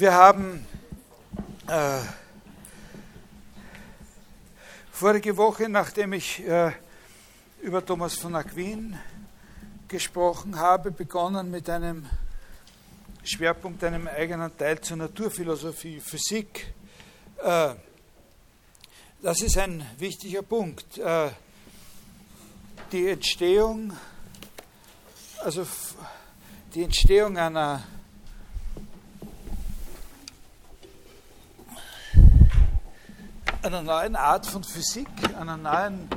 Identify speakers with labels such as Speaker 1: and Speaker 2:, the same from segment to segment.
Speaker 1: wir haben äh, vorige Woche, nachdem ich äh, über Thomas von Aquin gesprochen habe, begonnen mit einem Schwerpunkt, einem eigenen Teil zur Naturphilosophie, Physik. Äh, das ist ein wichtiger Punkt. Äh, die Entstehung, also die Entstehung einer einer neuen Art von Physik, einer neuen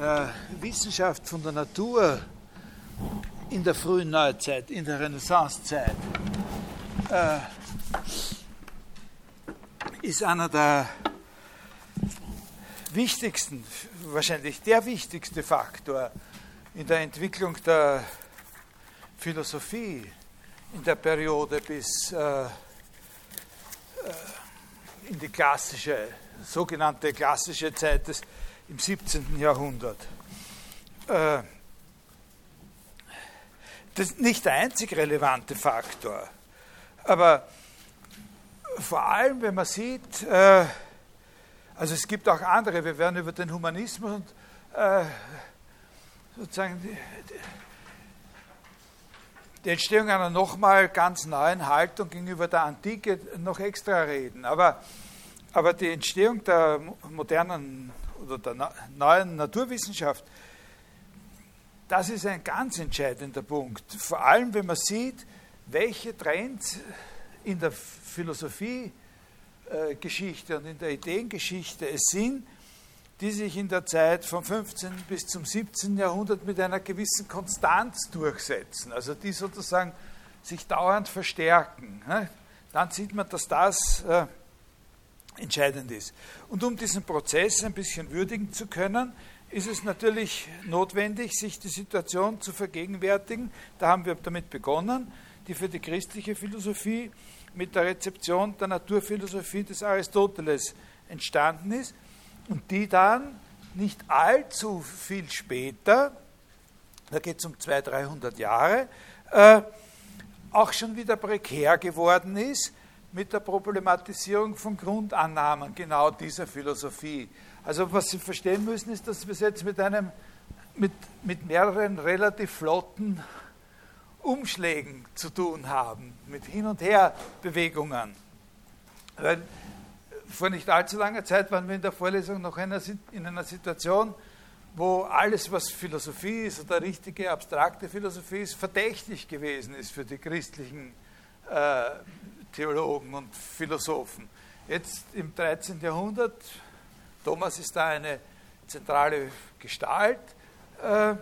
Speaker 1: äh, Wissenschaft von der Natur in der frühen Neuzeit, in der Renaissancezeit, äh, ist einer der wichtigsten, wahrscheinlich der wichtigste Faktor in der Entwicklung der Philosophie in der Periode bis äh, äh in die klassische sogenannte klassische Zeit des, im 17. Jahrhundert. Äh, das ist nicht der einzig relevante Faktor, aber vor allem, wenn man sieht, äh, also es gibt auch andere, wir werden über den Humanismus und äh, sozusagen die, die Entstehung einer nochmal ganz neuen Haltung gegenüber der Antike noch extra reden. Aber aber die Entstehung der modernen oder der neuen Naturwissenschaft, das ist ein ganz entscheidender Punkt. Vor allem, wenn man sieht, welche Trends in der Philosophiegeschichte und in der Ideengeschichte es sind, die sich in der Zeit vom 15. bis zum 17. Jahrhundert mit einer gewissen Konstanz durchsetzen, also die sozusagen sich dauernd verstärken. Dann sieht man, dass das äh, entscheidend ist. Und um diesen Prozess ein bisschen würdigen zu können, ist es natürlich notwendig, sich die Situation zu vergegenwärtigen. Da haben wir damit begonnen, die für die christliche Philosophie mit der Rezeption der Naturphilosophie des Aristoteles entstanden ist und die dann nicht allzu viel später, da geht es um 200, 300 Jahre, äh, auch schon wieder prekär geworden ist, mit der Problematisierung von Grundannahmen genau dieser Philosophie. Also was Sie verstehen müssen, ist, dass wir es jetzt mit, einem, mit, mit mehreren relativ flotten Umschlägen zu tun haben, mit Hin- und Herbewegungen. Weil vor nicht allzu langer Zeit waren wir in der Vorlesung noch in einer Situation, wo alles, was Philosophie ist oder richtige abstrakte Philosophie ist, verdächtig gewesen ist für die christlichen äh, Theologen und Philosophen. Jetzt im 13. Jahrhundert, Thomas ist da eine zentrale Gestalt, äh,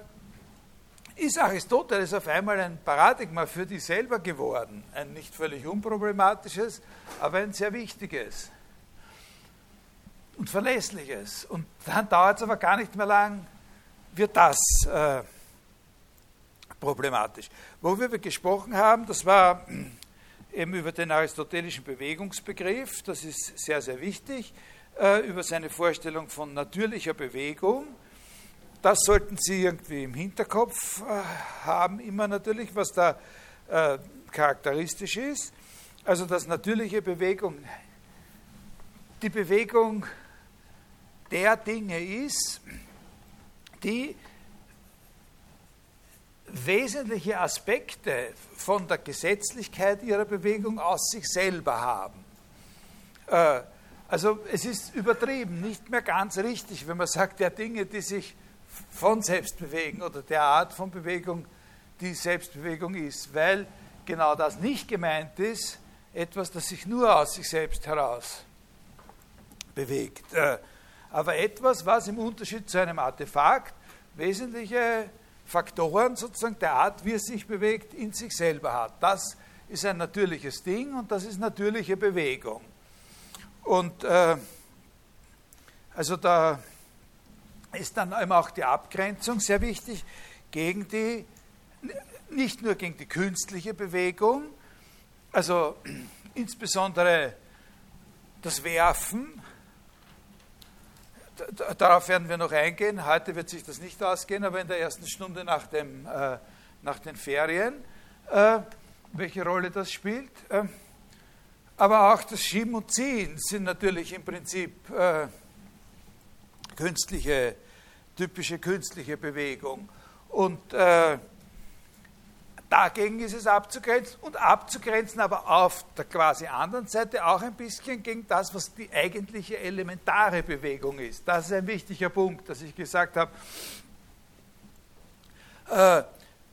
Speaker 1: ist Aristoteles auf einmal ein Paradigma für die selber geworden. Ein nicht völlig unproblematisches, aber ein sehr wichtiges und verlässliches. Und dann dauert es aber gar nicht mehr lang, wird das äh, problematisch. Wo wir gesprochen haben, das war eben über den aristotelischen Bewegungsbegriff, das ist sehr, sehr wichtig, äh, über seine Vorstellung von natürlicher Bewegung. Das sollten Sie irgendwie im Hinterkopf äh, haben, immer natürlich, was da äh, charakteristisch ist. Also, dass natürliche Bewegung die Bewegung der Dinge ist, die wesentliche Aspekte von der Gesetzlichkeit ihrer Bewegung aus sich selber haben. Äh, also es ist übertrieben, nicht mehr ganz richtig, wenn man sagt, der Dinge, die sich von selbst bewegen oder der Art von Bewegung, die Selbstbewegung ist, weil genau das nicht gemeint ist, etwas, das sich nur aus sich selbst heraus bewegt. Äh, aber etwas, was im Unterschied zu einem Artefakt wesentliche Faktoren sozusagen der Art, wie es sich bewegt, in sich selber hat. Das ist ein natürliches Ding und das ist natürliche Bewegung. Und äh, also da ist dann eben auch die Abgrenzung sehr wichtig gegen die, nicht nur gegen die künstliche Bewegung, also insbesondere das Werfen, darauf werden wir noch eingehen. Heute wird sich das nicht ausgehen, aber in der ersten Stunde nach, dem, äh, nach den Ferien, äh, welche Rolle das spielt. Äh, aber auch das Schieben und Ziehen sind natürlich im Prinzip äh, künstliche, typische künstliche Bewegung. Und äh, Dagegen ist es abzugrenzen und abzugrenzen aber auf der quasi anderen Seite auch ein bisschen gegen das, was die eigentliche elementare Bewegung ist. Das ist ein wichtiger Punkt, dass ich gesagt habe, äh,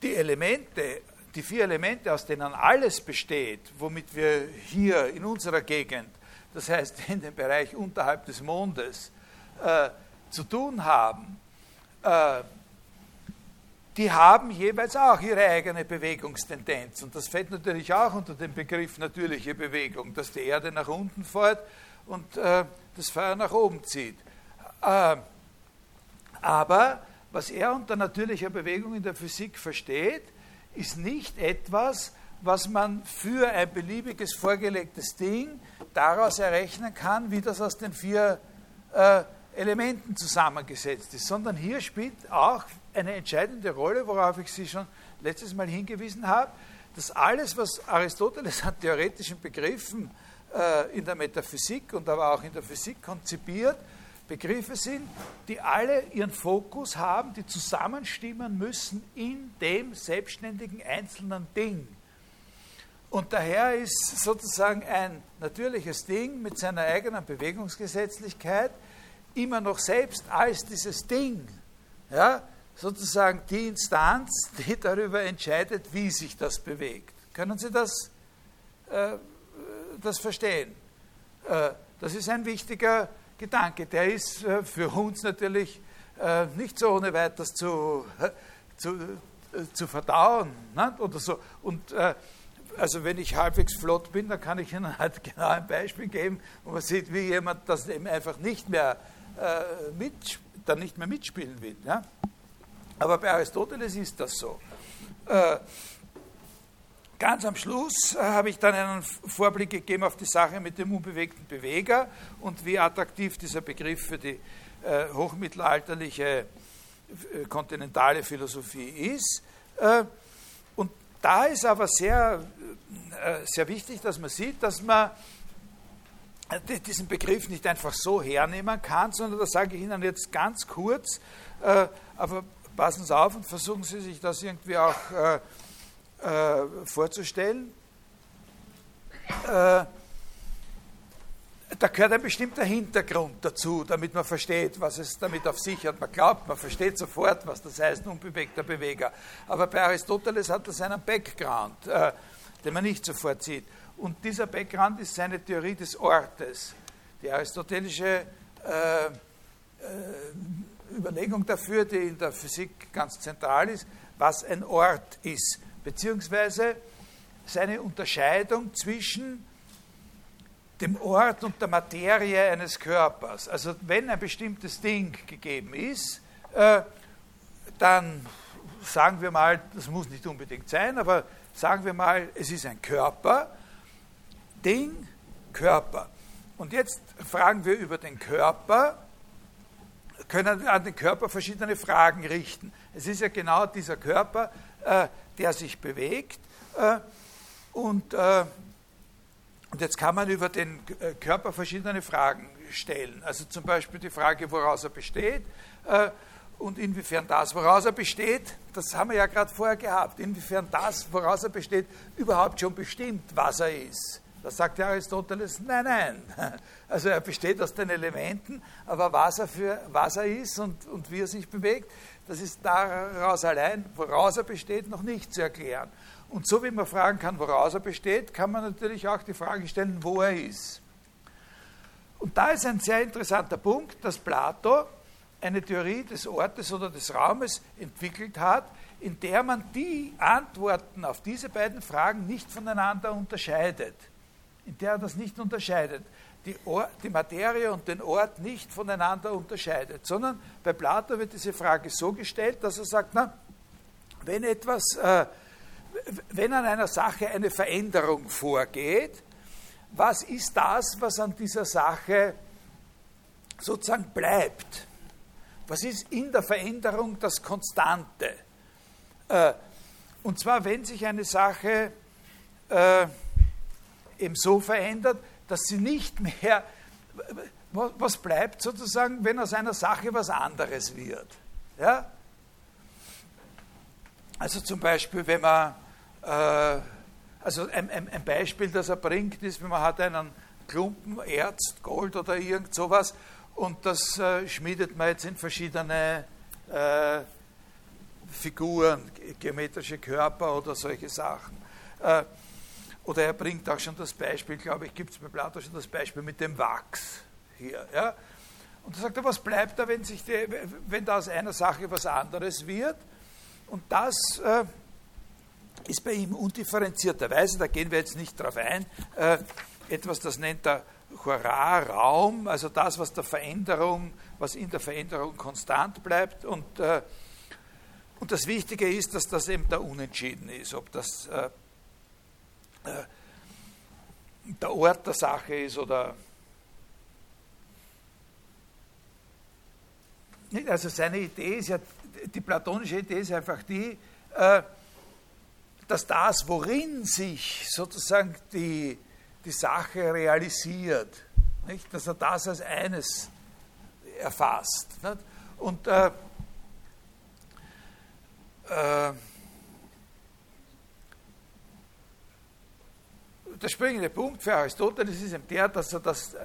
Speaker 1: die Elemente, die vier Elemente, aus denen alles besteht, womit wir hier in unserer Gegend, das heißt in dem Bereich unterhalb des Mondes, äh, zu tun haben, äh, die haben jeweils auch ihre eigene Bewegungstendenz. Und das fällt natürlich auch unter den Begriff natürliche Bewegung, dass die Erde nach unten fährt und äh, das Feuer nach oben zieht. Äh, aber was er unter natürlicher Bewegung in der Physik versteht, ist nicht etwas, was man für ein beliebiges vorgelegtes Ding daraus errechnen kann, wie das aus den vier äh, Elementen zusammengesetzt ist, sondern hier spielt auch eine entscheidende Rolle, worauf ich Sie schon letztes Mal hingewiesen habe, dass alles, was Aristoteles an theoretischen Begriffen äh, in der Metaphysik und aber auch in der Physik konzipiert, Begriffe sind, die alle ihren Fokus haben, die zusammenstimmen müssen in dem selbstständigen einzelnen Ding. Und daher ist sozusagen ein natürliches Ding mit seiner eigenen Bewegungsgesetzlichkeit immer noch selbst als dieses Ding ja, sozusagen die Instanz, die darüber entscheidet, wie sich das bewegt. Können Sie das, äh, das verstehen? Äh, das ist ein wichtiger Gedanke. Der ist äh, für uns natürlich äh, nicht so ohne weiteres zu, zu, äh, zu verdauen ne? oder so. Und äh, also wenn ich halbwegs flott bin, dann kann ich Ihnen halt genau ein Beispiel geben, wo man sieht, wie jemand das eben einfach nicht mehr, mit, dann nicht mehr mitspielen will. Ja? Aber bei Aristoteles ist das so. Äh, ganz am Schluss äh, habe ich dann einen Vorblick gegeben auf die Sache mit dem unbewegten Beweger und wie attraktiv dieser Begriff für die äh, hochmittelalterliche kontinentale Philosophie ist. und da ist aber sehr, sehr wichtig, dass man sieht, dass man diesen Begriff nicht einfach so hernehmen kann, sondern das sage ich Ihnen jetzt ganz kurz, aber Passen Sie auf und versuchen Sie sich das irgendwie auch äh, äh, vorzustellen. Äh, da gehört ein bestimmter Hintergrund dazu, damit man versteht, was es damit auf sich hat. Man glaubt, man versteht sofort, was das heißt, unbewegter Beweger. Aber bei Aristoteles hat das einen Background, äh, den man nicht sofort sieht. Und dieser Background ist seine Theorie des Ortes. Die aristotelische äh, äh, Überlegung dafür, die in der Physik ganz zentral ist, was ein Ort ist, beziehungsweise seine Unterscheidung zwischen dem Ort und der Materie eines Körpers. Also wenn ein bestimmtes Ding gegeben ist, äh, dann sagen wir mal, das muss nicht unbedingt sein, aber sagen wir mal, es ist ein Körper, Ding, Körper. Und jetzt fragen wir über den Körper, können an den Körper verschiedene Fragen richten. Es ist ja genau dieser Körper, äh, der sich bewegt. Äh, und, äh, und jetzt kann man über den äh, Körper verschiedene Fragen stellen. Also zum Beispiel die Frage, woraus er besteht äh, und inwiefern das, woraus er besteht, das haben wir ja gerade vorher gehabt, inwiefern das, woraus er besteht, überhaupt schon bestimmt, was er ist. Da sagt der Aristoteles, nein, nein. Also er besteht aus den Elementen, aber was er, für, was er ist und, und wie er sich bewegt, das ist daraus allein, woraus er besteht, noch nicht zu erklären. Und so wie man fragen kann, woraus er besteht, kann man natürlich auch die Frage stellen, wo er ist. Und da ist ein sehr interessanter Punkt, dass Plato eine Theorie des Ortes oder des Raumes entwickelt hat, in der man die Antworten auf diese beiden Fragen nicht voneinander unterscheidet in der er das nicht unterscheidet, die, Or die Materie und den Ort nicht voneinander unterscheidet, sondern bei Plato wird diese Frage so gestellt, dass er sagt, na, wenn etwas, äh, wenn an einer Sache eine Veränderung vorgeht, was ist das, was an dieser Sache sozusagen bleibt? Was ist in der Veränderung das Konstante? Äh, und zwar, wenn sich eine Sache äh, eben so verändert, dass sie nicht mehr, was bleibt sozusagen, wenn aus einer Sache was anderes wird. Ja? Also zum Beispiel, wenn man, äh, also ein, ein, ein, Beispiel, das er bringt, ist, wenn man hat einen Klumpen Erz, Gold oder irgend sowas und das äh, schmiedet man jetzt in verschiedene äh, Figuren, geometrische Körper oder solche Sachen. Oder er bringt auch schon das Beispiel, glaube ich, gibt es bei Plato schon das Beispiel mit dem Wachs hier. Ja? Und da sagt er, was bleibt da, wenn, sich die, wenn da aus einer Sache was anderes wird? Und das äh, ist bei ihm undifferenzierterweise, da gehen wir jetzt nicht drauf ein, äh, etwas, das nennt er Hurra-Raum, also das, was der Veränderung, was in der Veränderung konstant bleibt. Und, äh, und das Wichtige ist, dass das eben da unentschieden ist, ob das äh, der Ort der Sache ist oder Also seine Idee ist ja, die platonische Idee ist einfach die, äh, dass das, worin sich sozusagen die, die Sache realisiert, nicht? dass er das als eines erfasst. Nicht? Und äh, äh, der springende Punkt für Aristoteles ist eben der, dass er das,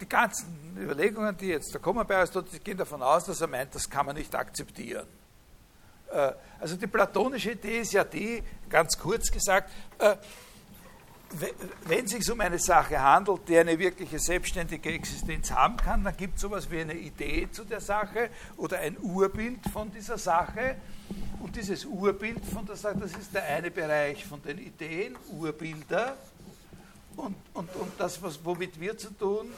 Speaker 1: die ganzen Überlegungen, die jetzt da kommen bei Aristoteles, gehen davon aus, dass er meint, das kann man nicht akzeptieren. Äh, also die platonische Idee ist ja die, ganz kurz gesagt, äh, wenn es sich um eine Sache handelt, die eine wirkliche selbstständige Existenz haben kann, dann gibt es sowas wie eine Idee zu der Sache oder ein Urbild von dieser Sache. Und dieses Urbild von der Sache, das ist der eine Bereich von den Ideen, Urbilder. Und, und, und das, was, womit wir zu tun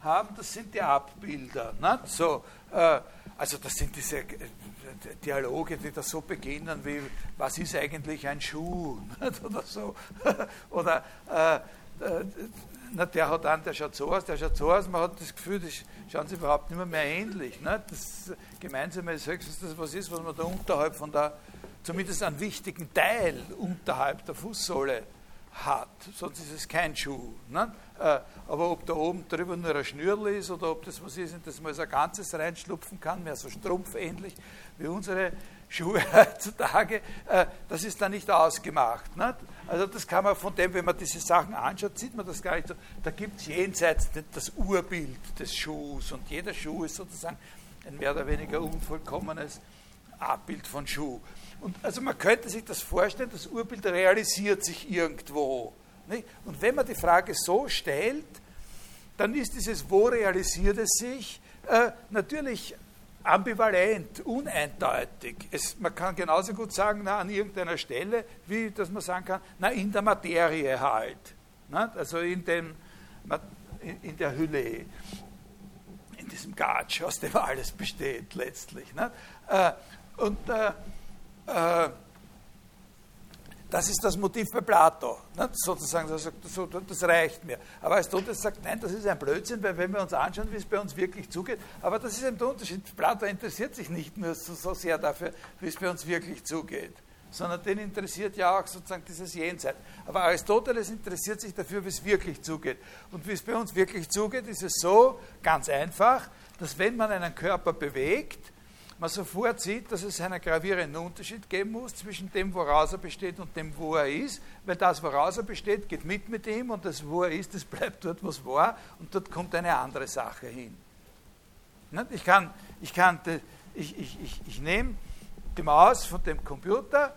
Speaker 1: haben, das sind die Abbilder. Ne? So, äh, also das sind diese äh, Dialoge, die da so beginnen wie, was ist eigentlich ein Schuh? Oder so. Oder äh, äh, na, der hat an, der schaut so aus, der schaut so aus, man hat das Gefühl, das schauen sie überhaupt nicht mehr, ähnlich. Ne? Das Gemeinsame ist höchstens das, was ist, was man da unterhalb von der, zumindest einen wichtigen Teil unterhalb der Fußsohle hat, sonst ist es kein Schuh. Ne? Äh, aber ob da oben drüber nur ein Schnürl ist oder ob das was ist, in das man so ein ganzes reinschlupfen kann, mehr so strumpfähnlich wie unsere Schuhe heutzutage, äh, das ist da nicht ausgemacht. Also das kann man von dem, wenn man diese Sachen anschaut, sieht man das gar nicht so. Da gibt es jenseits das Urbild des Schuhs und jeder Schuh ist sozusagen ein mehr oder weniger unvollkommenes Abbild von Schuh. Und also man könnte sich das vorstellen, das Urbild realisiert sich irgendwo. Und wenn man die Frage so stellt, dann ist dieses Wo realisiert es sich äh, natürlich ambivalent, uneindeutig. Es, man kann genauso gut sagen, na, an irgendeiner Stelle, wie dass man sagen kann, na, in der Materie halt. Na, also in, dem, in, der Hülle, in diesem Gatsch, aus dem alles besteht letztlich. Na? Äh, und äh, äh, das ist das Motiv bei Plato, ne? sozusagen, das, reicht mir. Aber Aristoteles sagt, nein, das ist ein Blödsinn, weil wenn wir uns anschauen, wie es bei uns wirklich zugeht, aber das ist eben der Unterschied. Plato interessiert sich nicht nur so sehr dafür, wie es bei uns wirklich zugeht, sondern den interessiert ja auch sozusagen dieses Jenseits. Aber Aristoteles interessiert sich dafür, wie es wirklich zugeht. Und wie es bei uns wirklich zugeht, ist es so ganz einfach, dass wenn man einen Körper bewegt, man sofort sieht, dass es einen gravierenden Unterschied geben muss zwischen dem, woraus er besteht und dem, wo er ist, weil das, woraus er besteht, geht mit mit ihm und das, wo er ist, das bleibt dort, was war. Und dort kommt eine andere Sache hin. Ich, kann, ich, kann, ich, ich, ich, ich nehme die Maus von dem Computer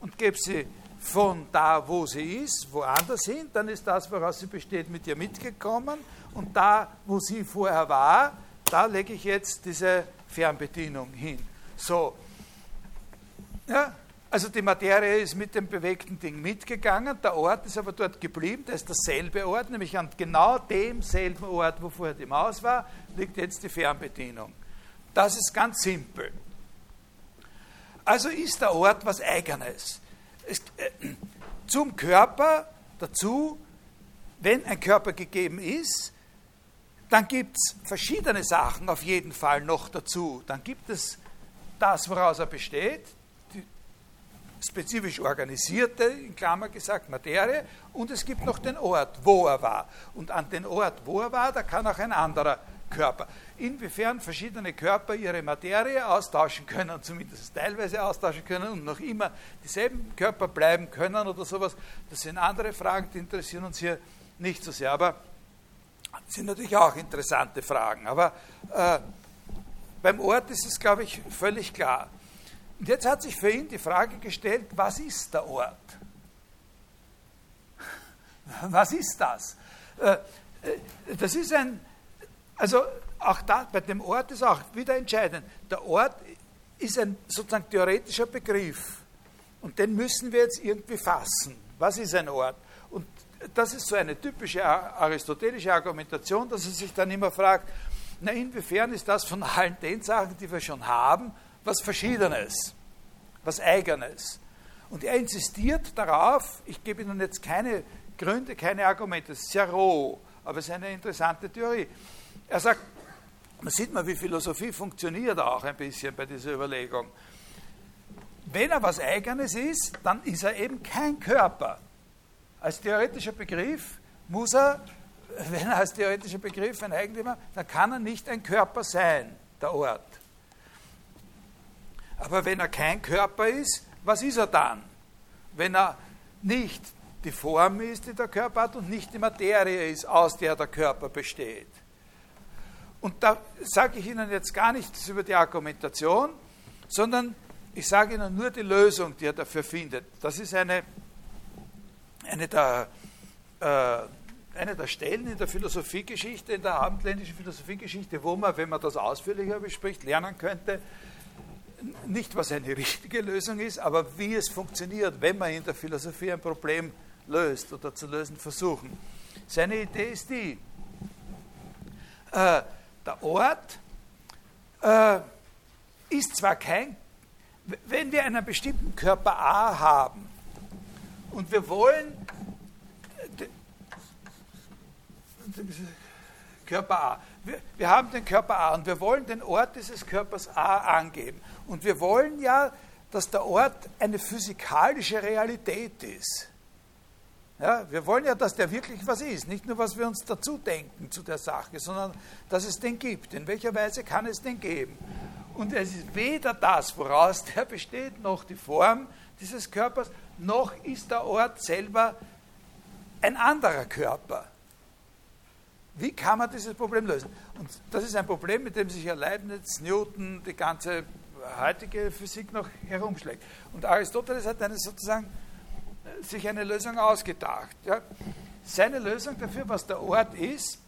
Speaker 1: und gebe sie von da, wo sie ist, woanders hin, dann ist das, woraus sie besteht, mit ihr mitgekommen. Und da, wo sie vorher war, da lege ich jetzt diese Fernbedienung hin. So. Ja, also die Materie ist mit dem bewegten Ding mitgegangen, der Ort ist aber dort geblieben, da ist derselbe Ort, nämlich an genau demselben Ort, wo vorher die Maus war, liegt jetzt die Fernbedienung. Das ist ganz simpel. Also ist der Ort was Eigenes. Es, äh, zum Körper dazu, wenn ein Körper gegeben ist, dann gibt es verschiedene Sachen auf jeden Fall noch dazu. Dann gibt es das, woraus er besteht, die, spezifisch organisierte, in Klammer gesagt, Materie, und es gibt noch den Ort, wo er war. Und an den Ort, wo er war, da kann auch ein anderer Körper. Inwiefern verschiedene Körper ihre Materie austauschen können, zumindest teilweise austauschen können und noch immer dieselben Körper bleiben können oder sowas, das sind andere Fragen, die interessieren uns hier nicht so sehr. Aber sind natürlich auch interessante Fragen. Aber äh, beim Ort ist es, glaube ich, völlig klar. Und jetzt hat sich für ihn die Frage gestellt, was ist der Ort? Was ist das? Äh, äh, das ist ein, also auch da, bei dem Ort ist auch wieder entscheidend. Der Ort ist ein sozusagen theoretischer Begriff und den müssen wir jetzt irgendwie fassen. Was ist ein Ort? Das ist so eine typische aristotelische Argumentation, dass er sich dann immer fragt, na inwiefern ist das von allen den Sachen, die wir schon haben, was Verschiedenes, was Eigenes. Und er insistiert darauf, ich gebe Ihnen jetzt keine Gründe, keine Argumente, es ist sehr roh, aber es ist eine interessante Theorie. Er sagt, man sieht mal, wie Philosophie funktioniert auch ein bisschen bei dieser Überlegung. Wenn er was Eigenes ist, dann ist er eben kein Körper. Als theoretischer Begriff muss er, wenn er als theoretischer Begriff ein Eigentümer, dann kann er nicht ein Körper sein, der Ort. Aber wenn er kein Körper ist, was ist er dann? Wenn er nicht die Form ist, die der Körper hat und nicht die Materie ist, aus der der Körper besteht. Und da sage ich Ihnen jetzt gar nichts über die Argumentation, sondern ich sage Ihnen nur die Lösung, die er dafür findet. Das ist eine, eine, der, äh, eine der Stellen in der Philosophiegeschichte, in der abendländischen Philosophiegeschichte, wo man, wenn man das ausführlicher bespricht, lernen könnte, nicht was eine richtige Lösung ist, aber wie es funktioniert, wenn man in der Philosophie ein Problem löst oder zu lösen versuchen. Seine Idee ist die, äh, der Ort äh, ist zwar kein, wenn wir einen bestimmten Körper A haben und wir wollen Körper A. Wir, wir, haben den Körper A und wir wollen den Ort dieses Körpers A angeben. Und wir wollen ja, dass der Ort eine physikalische Realität ist. Ja, wir wollen ja, dass der wirklich was ist, nicht nur, was wir uns dazu denken zu der Sache, sondern dass es den gibt. In welcher Weise kann es den geben? Und es ist weder das, woraus der besteht, noch die Form dieses Körpers, noch ist der Ort selber ein anderer Körper. Wie kann man dieses Problem lösen? Und das ist ein Problem, mit dem sich ja Leibniz, Newton, die ganze heutige Physik noch herumschlägt. Und Aristoteles hat eine sozusagen sich eine Lösung ausgedacht. Ja. Seine Lösung dafür, was der Ort ist,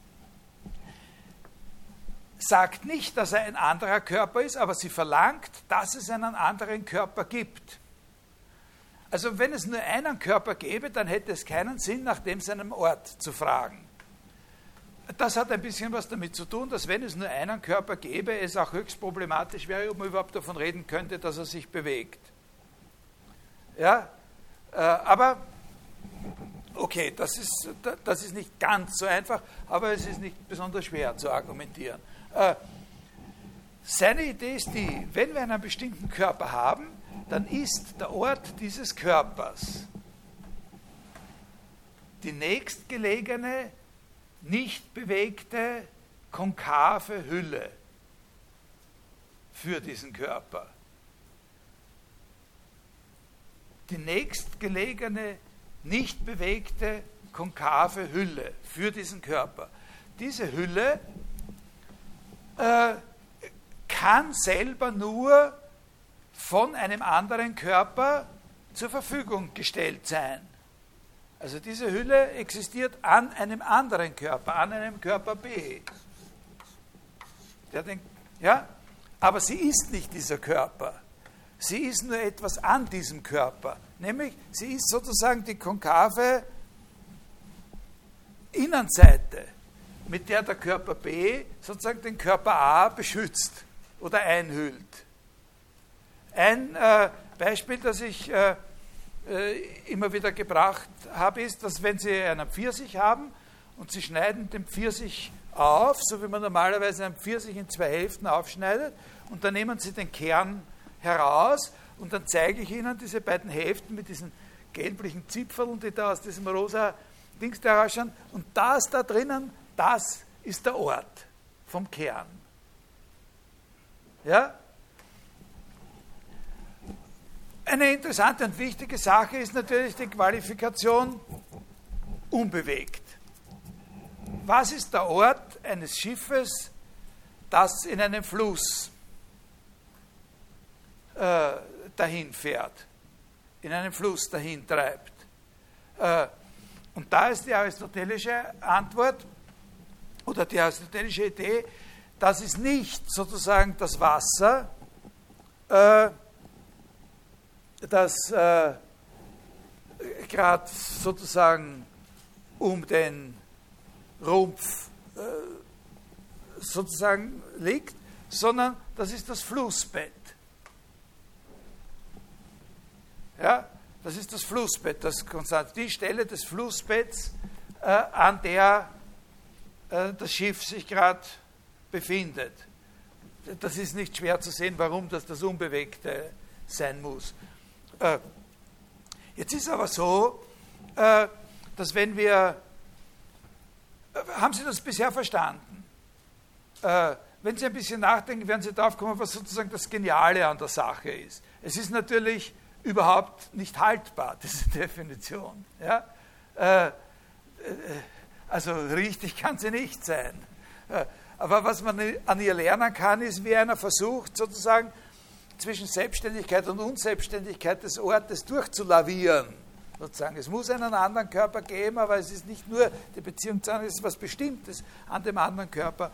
Speaker 1: sagt nicht, dass er ein anderer Körper ist, aber sie verlangt, dass es einen anderen Körper gibt. Also wenn es nur einen Körper gäbe, dann hätte es keinen Sinn, nach dem seinem Ort zu fragen. Das hat ein bisschen was damit zu tun, dass wenn es nur einen Körper gäbe, es auch höchst problematisch wäre, ob man überhaupt davon reden könnte, dass er sich bewegt. Ja, äh, aber okay, das ist, das ist nicht ganz so einfach, aber es ist nicht besonders schwer zu argumentieren. Äh, seine Idee ist die, wenn wir einen bestimmten Körper haben, dann ist der Ort dieses Körpers die nächstgelegene, nicht bewegte, konkave Hülle für diesen Körper. die nächstgelegene, nicht bewegte, konkave Hülle für diesen Körper. Diese Hülle äh, kann selber nur von einem anderen Körper zur Verfügung gestellt sein. Also diese Hülle existiert an einem anderen Körper, an einem Körper B. Der denkt, ja, aber sie ist nicht dieser Körper. Sie ist nur etwas an diesem Körper, nämlich sie ist sozusagen die konkave Innenseite, mit der der Körper B sozusagen den Körper A beschützt oder einhüllt. Ein äh, Beispiel, das ich äh, äh, immer wieder gebracht habe, ist, dass wenn Sie einen Pfirsich haben und Sie schneiden den Pfirsich auf, so wie man normalerweise einen Pfirsich in zwei Hälften aufschneidet, und dann nehmen Sie den Kern heraus und dann zeige ich Ihnen diese beiden Heften mit diesen gelblichen Zipfeln, die da aus diesem rosa Dings da rausschauen. Und das da drinnen, das ist der Ort vom Kern. Ja? Eine interessante und wichtige Sache ist natürlich die Qualifikation unbewegt. Was ist der Ort eines Schiffes, das in einem Fluss äh, dahin fährt, in einem Fluss dahin treibt? Äh, und da ist die aristotelische Antwort oder die aristotelische Idee, das ist nicht sozusagen das Wasser, äh, das äh, gerade sozusagen um den Rumpf äh, sozusagen liegt, sondern das ist das Flussbett. Ja, das ist das Flussbett, das konstant, die Stelle des Flussbetts, äh, an der äh, das Schiff sich gerade befindet. Das ist nicht schwer zu sehen, warum das das Unbewegte sein muss. Äh, jetzt ist aber so, äh, dass wenn wir, äh, haben Sie das bisher verstanden? Äh, wenn Sie ein bisschen nachdenken, werden Sie darauf kommen, was sozusagen das Geniale an der Sache ist. Es ist natürlich überhaupt nicht haltbar, diese Definition. Ja? Äh, also richtig kann sie nicht sein. Aber was man an ihr lernen kann, ist, wie einer versucht, sozusagen zwischen Selbstständigkeit und Unselbstständigkeit des Ortes durchzulavieren. Sozusagen. Es muss einen anderen Körper geben, aber es ist nicht nur die Beziehung zu einem, es ist was Bestimmtes an dem anderen Körper.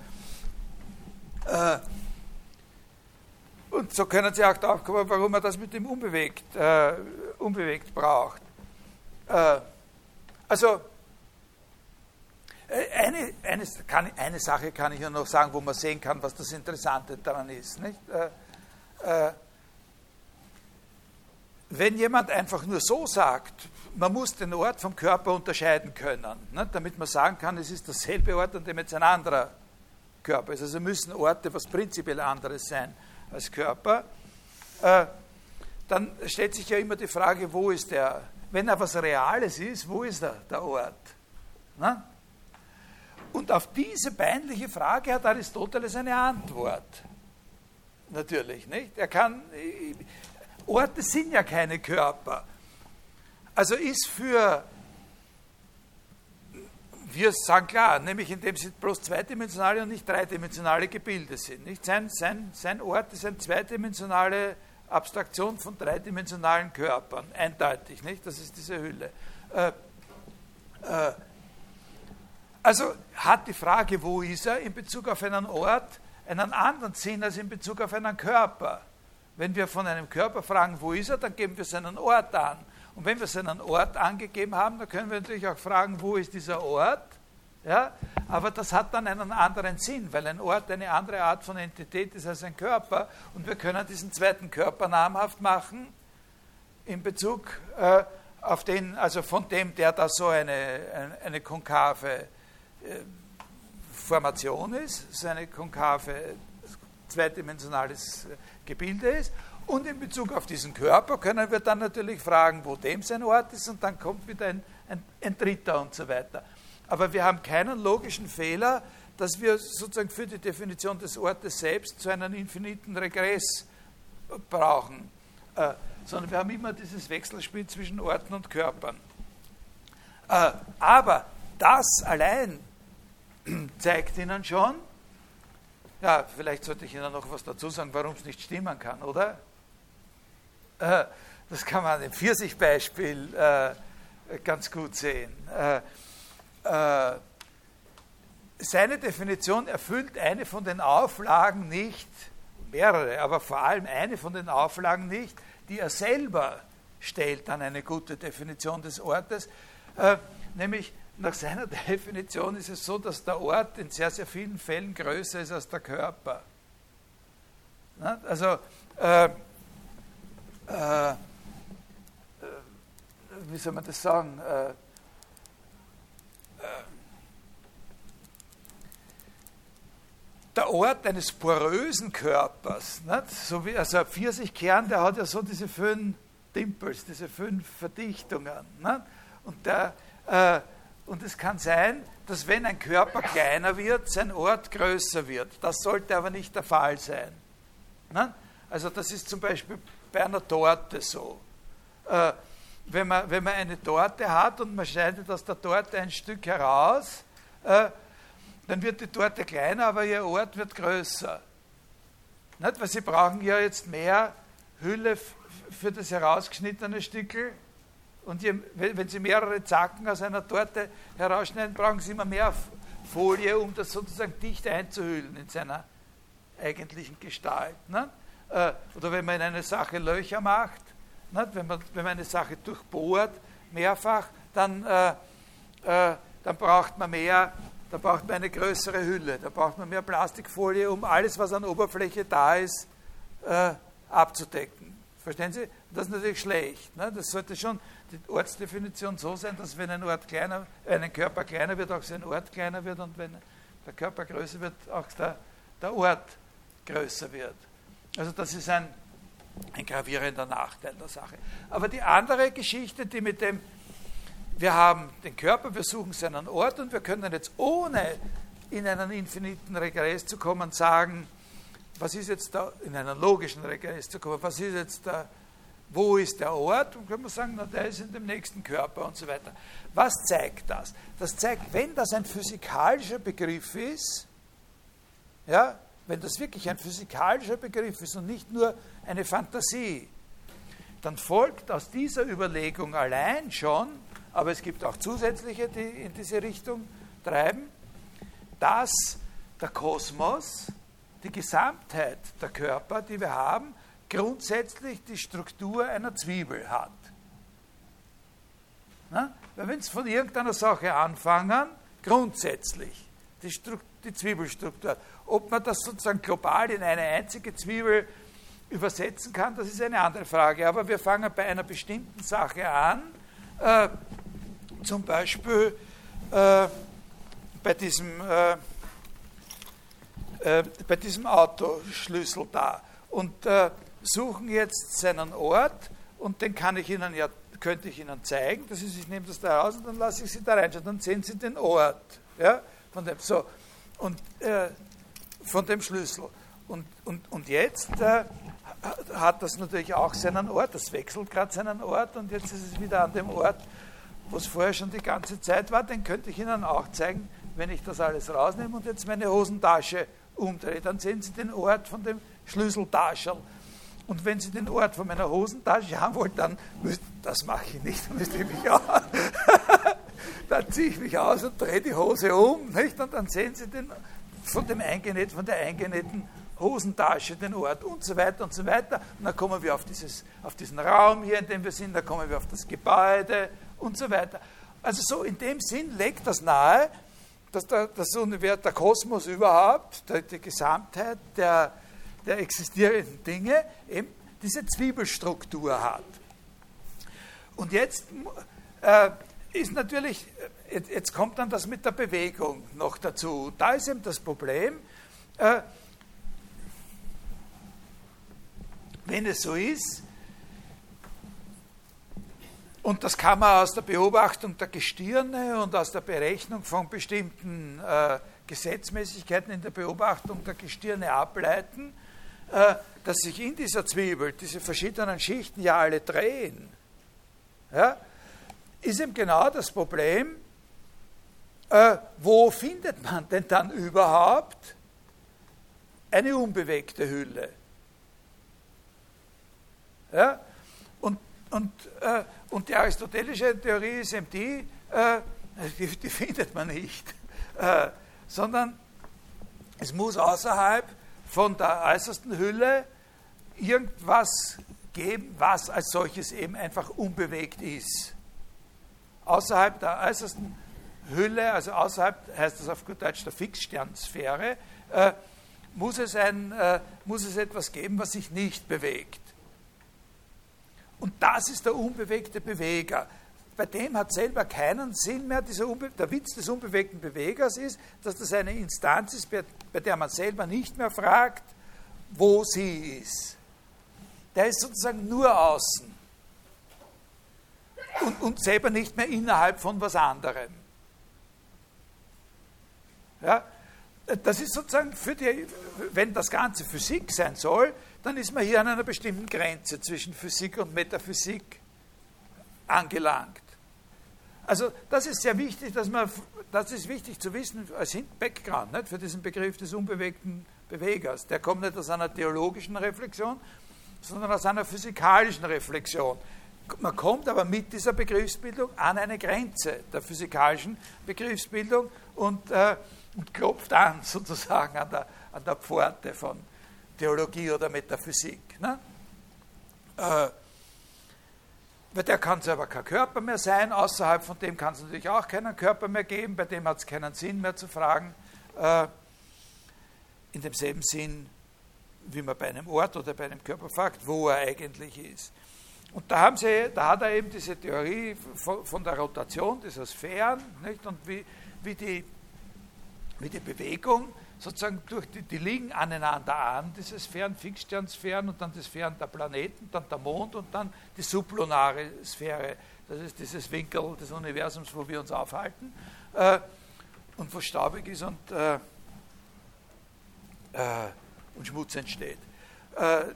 Speaker 1: Äh, und so können Sie auch darauf kommen, warum man das mit dem unbewegt, äh, unbewegt braucht. Äh, also, äh, eine, eine, kann, eine Sache kann ich ja noch sagen, wo man sehen kann, was das Interessante daran ist. Nicht? Äh, wenn jemand einfach nur so sagt, man muss den Ort vom Körper unterscheiden können, ne, damit man sagen kann, es ist dasselbe Ort, an dem jetzt ein anderer Körper ist. Also müssen Orte was prinzipiell anderes sein als Körper. Äh, dann stellt sich ja immer die Frage, wo ist der, wenn er was Reales ist, wo ist der, der Ort? Ne? Und auf diese peinliche Frage hat Aristoteles eine Antwort natürlich. Nicht? Er kann, Orte sind ja keine Körper. Also ist für, wir sagen klar, nämlich indem sie bloß zweidimensionale und nicht dreidimensionale Gebilde sind. Nicht? Sein, sein, sein Ort ist eine zweidimensionale Abstraktion von dreidimensionalen Körpern, eindeutig. Nicht? Das ist diese Hülle. Äh, äh, also hat die Frage, wo ist er, in Bezug auf einen Ort, einen anderen Sinn als in Bezug auf einen Körper. Wenn wir von einem Körper fragen, wo ist er, dann geben wir seinen Ort an. Und wenn wir seinen Ort angegeben haben, dann können wir natürlich auch fragen, wo ist dieser Ort? Ja? Aber das hat dann einen anderen Sinn, weil ein Ort eine andere Art von Entität ist als ein Körper. Und wir können diesen zweiten Körper namhaft machen in Bezug äh, auf den, also von dem, der da so eine, eine, eine konkave äh, Formation ist, so eine konkave, zweidimensionales Gebilde ist. Und in Bezug auf diesen Körper können wir dann natürlich fragen, wo dem sein Ort ist, und dann kommt wieder ein, ein, ein dritter und so weiter. Aber wir haben keinen logischen Fehler, dass wir sozusagen für die Definition des Ortes selbst zu einem infiniten Regress brauchen, äh, sondern wir haben immer dieses Wechselspiel zwischen Orten und Körpern. Äh, aber das allein zeigt Ihnen schon, ja, vielleicht sollte ich Ihnen noch was dazu sagen, warum es nicht stimmen kann, oder? Äh, das kann man im Pfirsichbeispiel äh, ganz gut sehen. Äh, seine Definition erfüllt eine von den Auflagen nicht, mehrere, aber vor allem eine von den Auflagen nicht, die er selber stellt an eine gute Definition des Ortes, nämlich nach seiner Definition ist es so, dass der Ort in sehr, sehr vielen Fällen größer ist als der Körper. Also, äh, äh, wie soll man das sagen? Äh, der der Ort eines porösen Körpers, nicht? so wie also ein Pfirsichkern, der hat ja so diese fünf Dimples, diese fünf Verdichtungen. Nicht? Und, der, äh, und es kann sein, dass wenn ein Körper kleiner wird, sein Ort größer wird. Das sollte aber nicht der Fall sein. Nicht? Also das ist zum Beispiel bei einer Torte so. Äh, wenn, man, wenn man eine Torte hat und man schneidet aus der Torte ein Stück heraus, äh, dann wird die Torte kleiner, aber ihr Ort wird größer. Nicht? Weil sie brauchen ja jetzt mehr Hülle für das herausgeschnittene Stückel. Und je, wenn Sie mehrere Zacken aus einer Torte herausschneiden, brauchen Sie immer mehr Folie, um das sozusagen dicht einzuhüllen in seiner eigentlichen Gestalt. Ne? Oder wenn man in eine Sache Löcher macht, ne? wenn, man, wenn man eine Sache durchbohrt, mehrfach, dann, äh, äh, dann braucht man mehr da braucht man eine größere Hülle, da braucht man mehr Plastikfolie, um alles, was an Oberfläche da ist, äh, abzudecken. Verstehen Sie? Das ist natürlich schlecht. Ne? Das sollte schon die Ortsdefinition so sein, dass wenn ein Ort kleiner, ein Körper kleiner wird, auch sein Ort kleiner wird und wenn der Körper größer wird, auch der, der Ort größer wird. Also das ist ein, ein gravierender Nachteil der Sache. Aber die andere Geschichte, die mit dem wir haben den Körper, wir suchen seinen Ort und wir können jetzt ohne in einen infiniten Regress zu kommen sagen, was ist jetzt da, in einen logischen Regress zu kommen, was ist jetzt da, wo ist der Ort? Und können wir sagen, na, der ist in dem nächsten Körper und so weiter. Was zeigt das? Das zeigt, wenn das ein physikalischer Begriff ist, ja, wenn das wirklich ein physikalischer Begriff ist und nicht nur eine Fantasie, dann folgt aus dieser Überlegung allein schon, aber es gibt auch zusätzliche, die in diese Richtung treiben, dass der Kosmos, die Gesamtheit der Körper, die wir haben, grundsätzlich die Struktur einer Zwiebel hat. Na? Weil wenn Sie von irgendeiner Sache anfangen, grundsätzlich die, die Zwiebelstruktur, ob man das sozusagen global in eine einzige Zwiebel übersetzen kann, das ist eine andere Frage. Aber wir fangen bei einer bestimmten Sache an, äh, zum Beispiel äh, bei, diesem, äh, äh, bei diesem Autoschlüssel da und äh, suchen jetzt seinen Ort und den kann ich Ihnen ja, könnte ich Ihnen zeigen. Das ist, ich nehme das da raus und dann lasse ich Sie da reinschauen. Dann sehen Sie den Ort ja, von dem. So, und äh, von dem Schlüssel. Und, und, und jetzt äh, hat das natürlich auch seinen Ort, das wechselt gerade seinen Ort und jetzt ist es wieder an dem Ort, wo es vorher schon die ganze Zeit war, den könnte ich Ihnen auch zeigen, wenn ich das alles rausnehme und jetzt meine Hosentasche umdrehe. Dann sehen Sie den Ort von dem Schlüsseltascherl. Und wenn Sie den Ort von meiner Hosentasche haben wollen, dann müsst, das mache ich nicht, dann müsste ich mich aus. dann ziehe ich mich aus und drehe die Hose um, nicht? Und dann sehen Sie den von dem eingenäht, von der eingenähten Hosentasche den Ort und so weiter und so weiter. Und dann kommen wir auf, dieses, auf diesen Raum hier, in dem wir sind, dann kommen wir auf das Gebäude und so weiter. Also so in dem Sinn legt das nahe, dass der, das Universum, der Kosmos überhaupt, der, die Gesamtheit der, der existierenden Dinge eben diese Zwiebelstruktur hat. Und jetzt äh, ist natürlich, jetzt, jetzt, kommt dann das mit der Bewegung noch dazu. Da ist eben das Problem, äh, wenn es so ist, und das kann man aus der Beobachtung der Gestirne und aus der Berechnung von bestimmten äh, Gesetzmäßigkeiten in der Beobachtung der Gestirne ableiten, äh, dass sich in dieser Zwiebel diese verschiedenen Schichten ja alle drehen. Ja? Ist eben genau das Problem, äh, wo findet man denn dann überhaupt eine unbewegte Hülle? Ja? Und, und, äh, und die aristotelische Theorie ist eben die, äh, die, die, findet man nicht, äh, sondern es muss außerhalb von der äußersten Hülle irgendwas geben, was als solches eben einfach unbewegt ist. Außerhalb der äußersten Hülle, also außerhalb, heißt das auf gut Deutsch, der Fixsternsphäre, äh, muss, es ein, äh, muss es etwas geben, was sich nicht bewegt. Und das ist der unbewegte Beweger. Bei dem hat selber keinen Sinn mehr. der Witz des unbewegten Bewegers ist, dass das eine Instanz ist, bei, bei der man selber nicht mehr fragt, wo sie ist. Der ist sozusagen nur außen und, und selber nicht mehr innerhalb von was anderem. Ja, das ist sozusagen für die, wenn das Ganze Physik sein soll, dann ist man hier an einer bestimmten Grenze zwischen Physik und Metaphysik angelangt. Also das ist sehr wichtig, dass man, das ist wichtig zu wissen als Background nicht, für diesen Begriff des unbewegten Bewegers. Der kommt nicht aus einer theologischen Reflexion, sondern aus einer physikalischen Reflexion. Man kommt aber mit dieser Begriffsbildung an eine Grenze der physikalischen Begriffsbildung und, äh, und klopft an sozusagen an der, an der Pforte von Theologie oder Metaphysik. Ne? Äh, weil der kann selber kein Körper mehr sein, außerhalb von dem kann es natürlich auch keinen Körper mehr geben, bei dem hat es keinen Sinn mehr zu fragen. Äh, in demselben Sinn, wie man bei einem Ort oder bei einem Körper fragt, wo er eigentlich ist. Und da, haben sie, da hat er eben diese Theorie von, von der Rotation dieser Sphären nicht? und wie, wie, die, wie die Bewegung sozusagen durch die, die liegen aneinander an, diese Sphären, Fixsternsphären und dann die Sphären der Planeten, dann der Mond und dann die sublunare Sphäre. Das ist dieses Winkel des Universums, wo wir uns aufhalten äh, und wo staubig ist und, äh, äh, und Schmutz entsteht. Äh,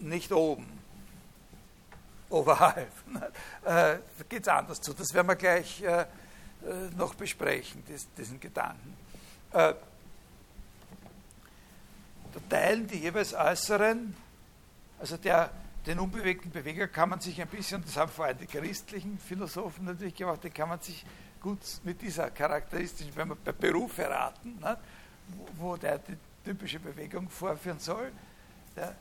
Speaker 1: nicht oben, oberhalb. da geht es anders zu. Das werden wir gleich äh, äh, noch besprechen, diesen Gedanken teilen die jeweils äußeren, also der, den unbewegten Beweger kann man sich ein bisschen, das haben vor allem die christlichen Philosophen natürlich gemacht, den kann man sich gut mit dieser charakteristischen, wenn man bei Beruf erraten, ne, wo der die typische Bewegung vorführen soll, der,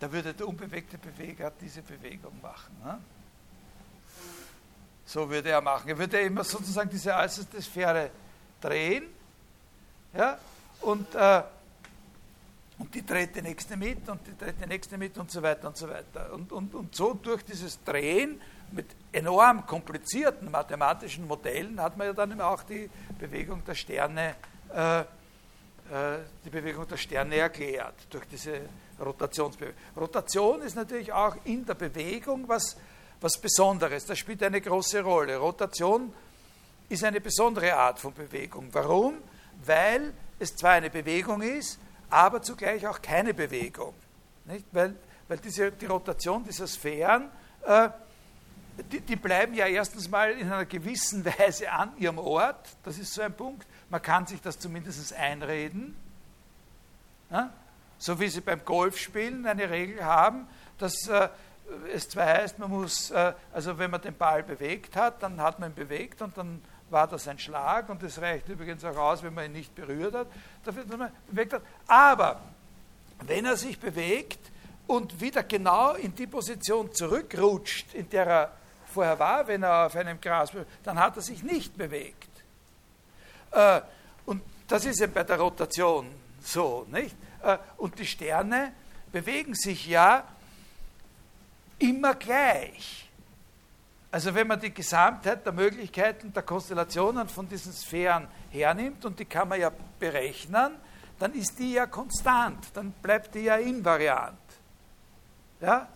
Speaker 1: da würde der unbewegte Beweger diese Bewegung machen. Ne? So würde er machen. Er würde immer sozusagen diese äußerste Sphäre drehen ja, und äh, und die dreht die nächste mit und die dreht die nächste mit und so weiter und so weiter. Und, und, und so durch dieses Drehen mit enorm komplizierten mathematischen Modellen hat man ja dann auch die Bewegung der Sterne, äh, äh, die Bewegung der Sterne erklärt, durch diese Rotationsbewegung. Rotation ist natürlich auch in der Bewegung was, was Besonderes, das spielt eine große Rolle. Rotation ist eine besondere Art von Bewegung. Warum? Weil es zwar eine Bewegung ist, aber zugleich auch keine Bewegung. Nicht? Weil, weil diese, die Rotation dieser Sphären, äh, die, die, bleiben ja erstens mal in einer gewissen Weise an ihrem Ort. Das ist so ein Punkt. Man kann sich das zumindest einreden. Ja? So wie sie beim Golfspielen eine Regel haben, dass äh, es zwar heißt, man muss, äh, also wenn man den Ball bewegt hat, dann hat man ihn bewegt und dann war das ein Schlag und es reicht übrigens auch aus, wenn man ihn nicht berührt hat, dafür, dass man bewegt hat. Aber wenn er sich bewegt und wieder genau in die Position zurückrutscht, in der er vorher war, wenn er auf einem Gras, dann hat er sich nicht bewegt. Äh, und das ist eben bei der Rotation so, nicht? Äh, und die Sterne bewegen sich ja immer gleich. Also wenn man die Gesamtheit der Möglichkeiten der Konstellationen von diesen Sphären hernimmt und die kann man ja berechnen, dann ist die ja konstant, dann bleibt die ja invariant. Ja?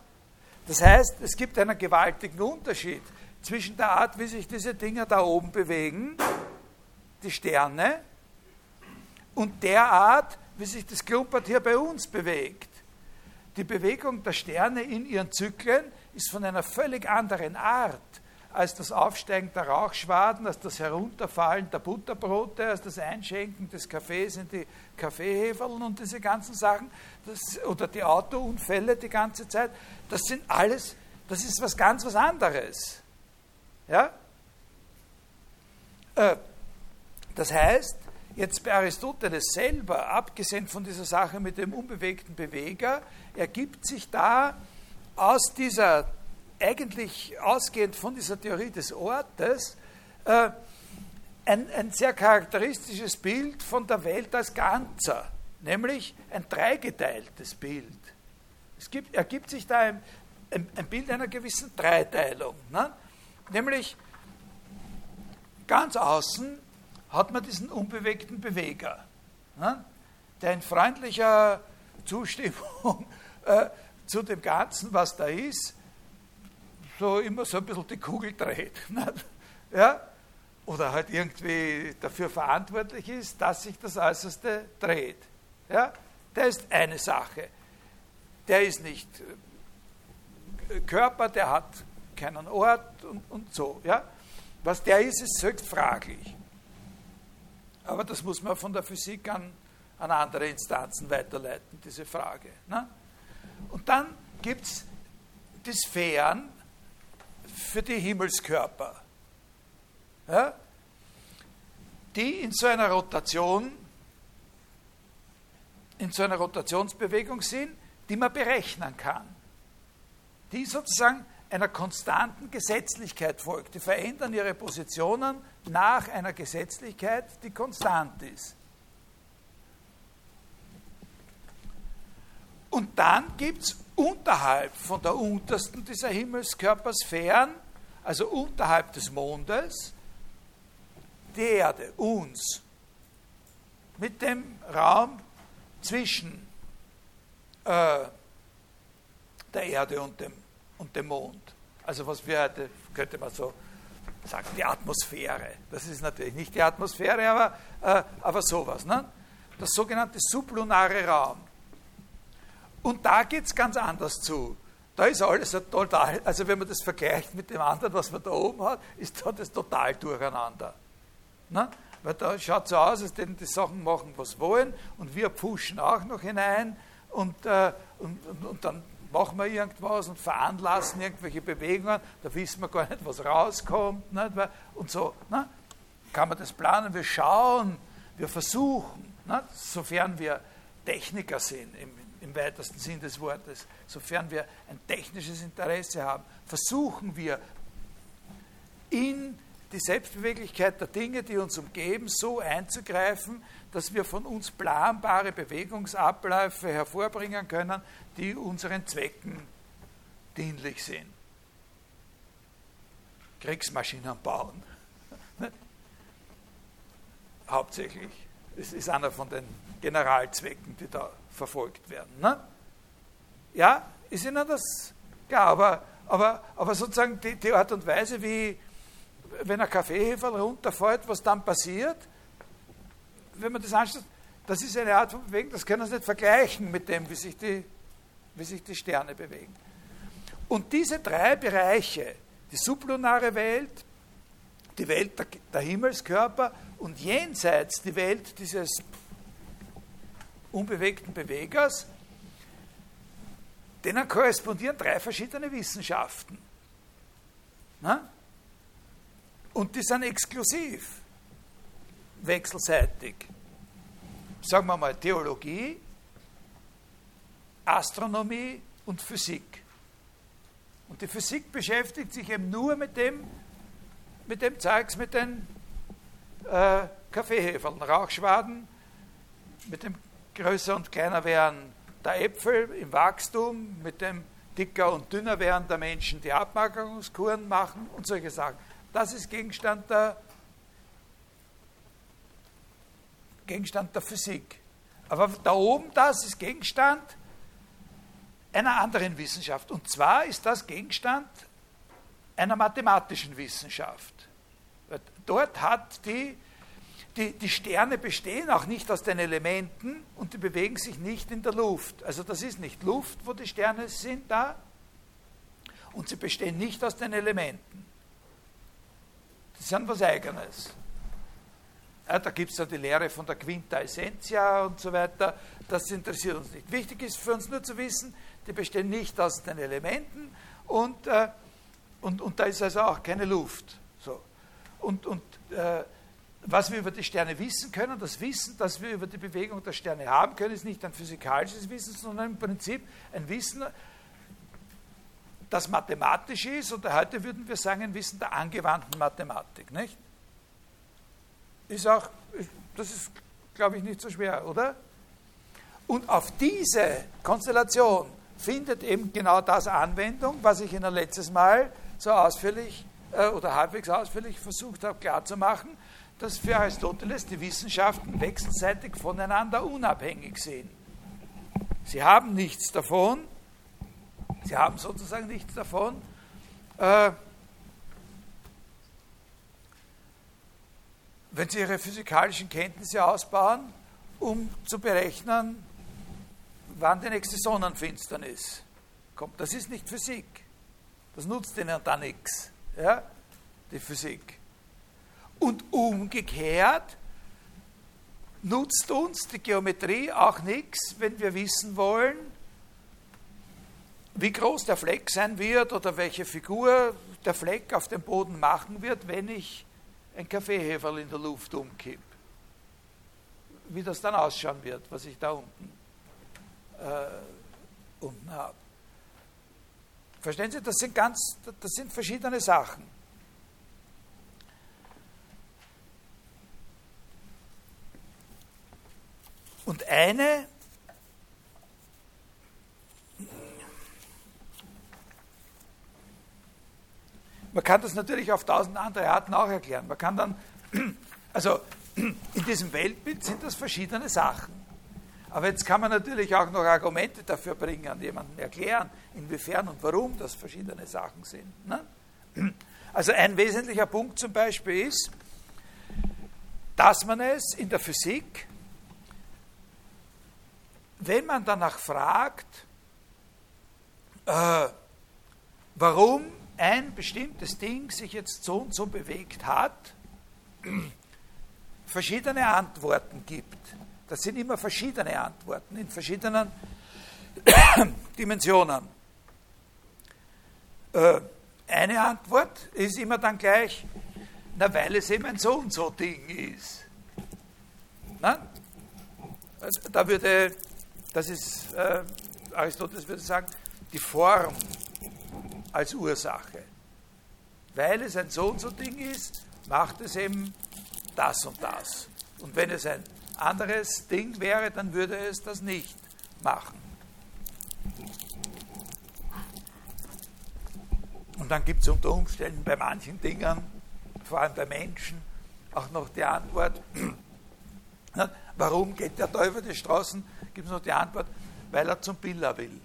Speaker 1: Das heißt, es gibt einen gewaltigen Unterschied zwischen der Art, wie sich diese Dinger da oben bewegen, die Sterne, und der Art, wie sich das Klumpert hier bei uns bewegt. Die Bewegung der Sterne in ihren Zyklen ist von einer völlig anderen Art als das Aufsteigen der Rauchschwaden, als das Herunterfallen der Butterbrote, als das Einschenken des Kaffees in die Kaffeeheferln und diese ganzen Sachen, das, oder die Autounfälle die ganze Zeit, das sind alles, das ist was ganz was anderes. Ja? Äh, das heißt, jetzt bei Aristoteles selber, abgesehen von dieser Sache mit dem unbewegten Beweger, ergibt sich da aus dieser, eigentlich ausgehend von dieser Theorie des Ortes, äh, ein, ein sehr charakteristisches Bild von der Welt als Ganzer, nämlich ein dreigeteiltes Bild. Es gibt, ergibt sich da ein, ein, ein Bild einer gewissen Dreiteilung. Ne? Nämlich ganz außen hat man diesen unbewegten Beweger, ne, der in freundlicher Zustimmung äh, zu dem Ganzen, was da ist, so immer so ein bisschen die Kugel dreht. Ja? Oder halt irgendwie dafür verantwortlich ist, dass sich das Äußerste dreht. Ja? Der ist eine Sache. Der ist nicht äh, Körper, der hat keinen Ort und, und so. Ja? Was der ist, ist höchst fraglich. Aber das muss man von der Physik an, an andere Instanzen weiterleiten, diese Frage. Ne? Und dann gibt es die Sphären für die Himmelskörper, ja? die in so einer Rotation, in so einer Rotationsbewegung sind, die man berechnen kann. Die sozusagen einer konstanten Gesetzlichkeit folgt. Die verändern ihre Positionen nach einer Gesetzlichkeit, die konstant ist. Und dann gibt es unterhalb von der untersten dieser Himmelskörpersphären, also unterhalb des Mondes, die Erde, uns, mit dem Raum zwischen äh, der Erde und dem und dem Mond. Also was wir heute, könnte man so sagen, die Atmosphäre. Das ist natürlich nicht die Atmosphäre, aber, äh, aber sowas. Ne? Das sogenannte sublunare Raum. Und da geht es ganz anders zu. Da ist alles total, also wenn man das vergleicht mit dem anderen, was man da oben hat, ist da das total durcheinander. Ne? Weil da schaut so aus, als würden die Sachen machen, was wollen, und wir pfuschen auch noch hinein und, äh, und, und, und dann machen wir irgendwas und veranlassen irgendwelche Bewegungen, da wissen wir gar nicht, was rauskommt. Nicht? Und so ne? kann man das planen. Wir schauen, wir versuchen, nicht? sofern wir Techniker sind, im, im weitesten Sinn des Wortes, sofern wir ein technisches Interesse haben, versuchen wir in die Selbstbeweglichkeit der Dinge, die uns umgeben, so einzugreifen, dass wir von uns planbare Bewegungsabläufe hervorbringen können, die unseren Zwecken dienlich sind. Kriegsmaschinen bauen. Hauptsächlich. Das ist einer von den Generalzwecken, die da verfolgt werden. Ne? Ja, ist Ihnen das klar? Aber, aber, aber sozusagen die, die Art und Weise, wie, wenn ein Kaffeehefer runterfällt, was dann passiert, wenn man das anschaut, das ist eine Art von Bewegung, das können Sie nicht vergleichen mit dem, wie sich die wie sich die Sterne bewegen. Und diese drei Bereiche, die sublunare Welt, die Welt der, Himmelskörper und jenseits die Welt dieses unbewegten Bewegers, denen korrespondieren drei verschiedene Wissenschaften. Na? Und die sind exklusiv, wechselseitig. Sagen wir mal Theologie, Astronomie und Physik. Und die Physik beschäftigt sich eben nur mit dem, mit dem Zeugs, mit den äh, Kaffeeheferln, Rauchschwaden, mit dem größer und kleiner werden der Äpfel im Wachstum, mit dem dicker und dünner werden der Menschen, die Abmagerungskuren machen und solche Sachen. Das ist Gegenstand der, Gegenstand der Physik. Aber da oben, das ist Gegenstand einer anderen Wissenschaft. Und zwar ist das Gegenstand einer mathematischen Wissenschaft. Dort hat die, die, die Sterne bestehen auch nicht aus den Elementen und die bewegen sich nicht in der Luft. Also das ist nicht Luft, wo die Sterne sind da, und sie bestehen nicht aus den Elementen. Die sind was Eigenes. Ja, da gibt es ja die Lehre von der Quinta Essentia und so weiter. Das interessiert uns nicht. Wichtig ist für uns nur zu wissen, die bestehen nicht aus den Elementen und, äh, und, und da ist also auch keine Luft. So. Und, und äh, was wir über die Sterne wissen können, das Wissen, das wir über die Bewegung der Sterne haben können, ist nicht ein physikalisches Wissen, sondern im Prinzip ein Wissen, das mathematisch ist, oder heute würden wir sagen, ein Wissen der angewandten Mathematik. Nicht? Ist auch, das ist, glaube ich, nicht so schwer, oder? Und auf diese Konstellation findet eben genau das Anwendung, was ich Ihnen letztes Mal so ausführlich äh, oder halbwegs ausführlich versucht habe klarzumachen, dass für Aristoteles die Wissenschaften wechselseitig voneinander unabhängig sind. Sie haben nichts davon, sie haben sozusagen nichts davon, äh, wenn sie ihre physikalischen Kenntnisse ausbauen, um zu berechnen, wann die nächste Sonnenfinsternis kommt. Das ist nicht Physik. Das nutzt ihnen da nichts, ja? die Physik. Und umgekehrt nutzt uns die Geometrie auch nichts, wenn wir wissen wollen, wie groß der Fleck sein wird oder welche Figur der Fleck auf dem Boden machen wird, wenn ich ein Kaffeeheferl in der Luft umkipp. Wie das dann ausschauen wird, was ich da unten, äh, unten habe. Verstehen Sie, das sind ganz, das sind verschiedene Sachen. Und eine Man kann das natürlich auf tausend andere Arten auch erklären. Man kann dann, also in diesem Weltbild sind das verschiedene Sachen. Aber jetzt kann man natürlich auch noch Argumente dafür bringen, an jemanden erklären, inwiefern und warum das verschiedene Sachen sind. Ne? Also ein wesentlicher Punkt zum Beispiel ist, dass man es in der Physik, wenn man danach fragt, äh, warum ein bestimmtes Ding sich jetzt so und so bewegt hat, verschiedene Antworten gibt. Das sind immer verschiedene Antworten in verschiedenen Dimensionen. Äh, eine Antwort ist immer dann gleich, na, weil es eben ein so und so Ding ist. Na? Also, da würde, das ist, äh, Aristoteles würde sagen, die Form als Ursache. Weil es ein so und so Ding ist, macht es eben das und das. Und wenn es ein anderes Ding wäre, dann würde es das nicht machen. Und dann gibt es unter Umständen bei manchen Dingen, vor allem bei Menschen, auch noch die Antwort, warum geht der Teufel die Straßen? Gibt es noch die Antwort, weil er zum Billa will.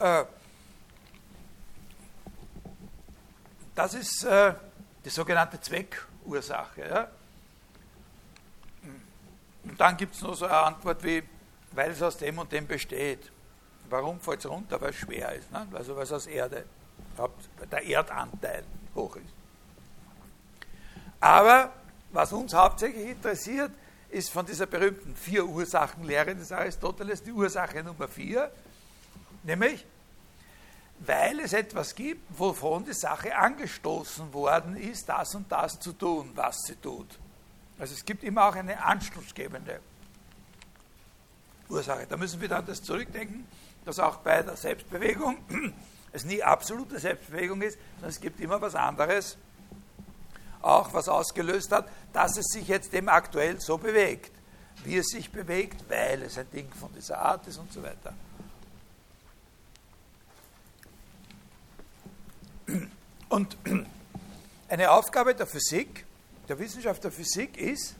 Speaker 1: Äh, Das ist äh, die sogenannte Zweckursache. Und dann gibt es noch so eine Antwort wie, weil es aus dem und dem besteht. Warum fällt es runter? Weil es schwer ist. Ne? Also weil es aus Erde, der Erdanteil hoch ist. Aber was uns hauptsächlich interessiert, ist von dieser berühmten Vier-Ursachen-Lehre des Aristoteles die Ursache Nummer vier, nämlich weil es etwas gibt, wovon die Sache angestoßen worden ist, das und das zu tun, was sie tut. Also es gibt immer auch eine anstoßgebende Ursache. Da müssen wir dann das zurückdenken, dass auch bei der Selbstbewegung es nie absolute Selbstbewegung ist, sondern es gibt immer was anderes, auch was ausgelöst hat, dass es sich jetzt dem aktuell so bewegt, wie es sich bewegt, weil es ein Ding von dieser Art ist und so weiter. Und eine Aufgabe der Physik, der Wissenschaft der Physik ist,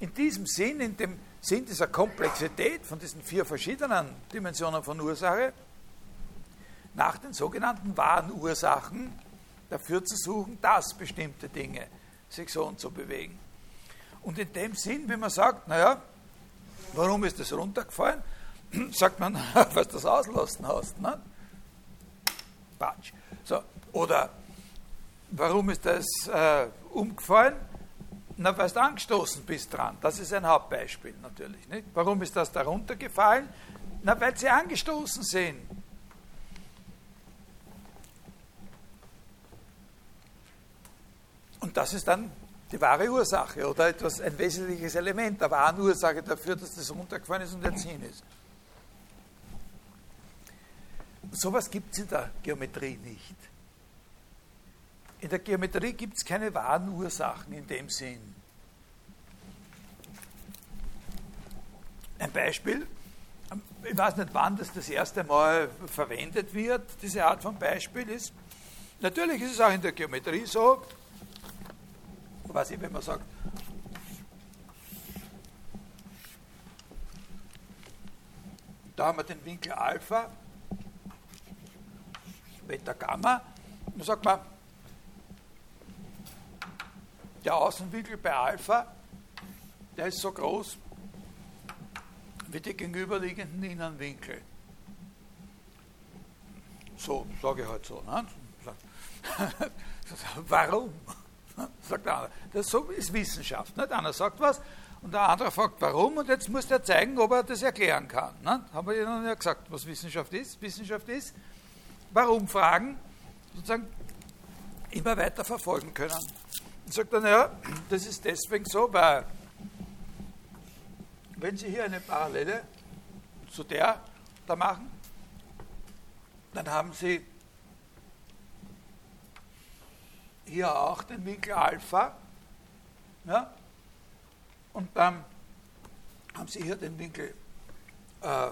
Speaker 1: in diesem Sinn, in dem Sinn dieser Komplexität von diesen vier verschiedenen Dimensionen von Ursache, nach den sogenannten wahren Ursachen dafür zu suchen, dass bestimmte Dinge sich so und so bewegen. Und in dem Sinn, wenn man sagt, naja, warum ist das runtergefallen, sagt man, was das auslassen hast. Ne? Quatsch. So, oder Warum ist das äh, umgefallen? Na, weil du angestoßen bist dran. Das ist ein Hauptbeispiel natürlich. Nicht? Warum ist das darunter gefallen? Na, weil sie angestoßen sind. Und das ist dann die wahre Ursache oder etwas, ein wesentliches Element der wahren Ursache dafür, dass das runtergefallen ist und entziehen ist. Sowas gibt es in der Geometrie nicht. In der Geometrie gibt es keine wahren Ursachen in dem Sinn. Ein Beispiel, ich weiß nicht, wann das das erste Mal verwendet wird, diese Art von Beispiel ist, Natürlich ist es auch in der Geometrie so, was ich, wenn man sagt, da haben wir den Winkel Alpha, Beta Gamma, dann sagt man, der Außenwinkel bei Alpha, der ist so groß wie die gegenüberliegenden Innenwinkel. So sage ich halt so. Ne? Warum? Sagt der andere. Das ist Wissenschaft. Nicht? Einer sagt was und der andere fragt, warum, und jetzt muss er zeigen, ob er das erklären kann. Ne? Haben wir Ihnen ja gesagt, was Wissenschaft ist. Wissenschaft ist, warum Fragen sozusagen immer weiter verfolgen können. Und sagt dann, ja, das ist deswegen so, weil wenn Sie hier eine Parallele zu der da machen, dann haben Sie hier auch den Winkel Alpha. Ja? Und dann haben Sie hier den Winkel, äh,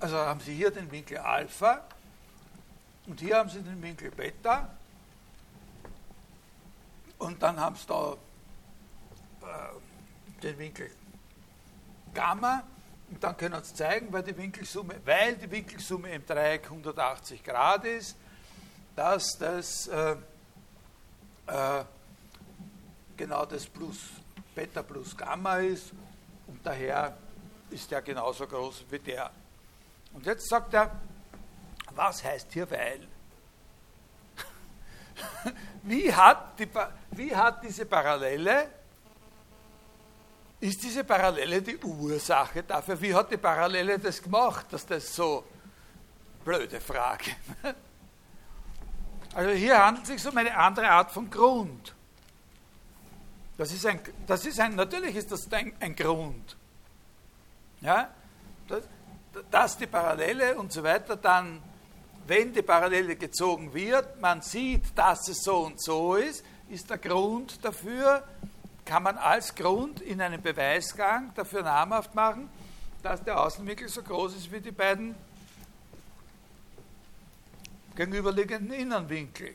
Speaker 1: also haben Sie hier den Winkel Alpha und hier haben Sie den Winkel Beta und dann haben Sie da äh, den Winkel Gamma und dann können Sie zeigen, weil die Winkelsumme, weil die Winkelsumme im Dreieck 180 Grad ist, dass das äh, äh, genau das plus Beta plus Gamma ist und daher ist der genauso groß wie der. Und jetzt sagt er, was heißt hier weil? wie, hat die, wie hat diese Parallele, ist diese Parallele die Ursache dafür? Wie hat die Parallele das gemacht, dass das so, blöde Frage. Also hier handelt es sich um eine andere Art von Grund. Das ist ein, das ist ein natürlich ist das ein, ein Grund. Ja? Dass, dass die Parallele und so weiter dann, wenn die Parallele gezogen wird, man sieht, dass es so und so ist, ist der Grund dafür, kann man als Grund in einem Beweisgang dafür namhaft machen, dass der Außenwinkel so groß ist wie die beiden gegenüberliegenden Innenwinkel.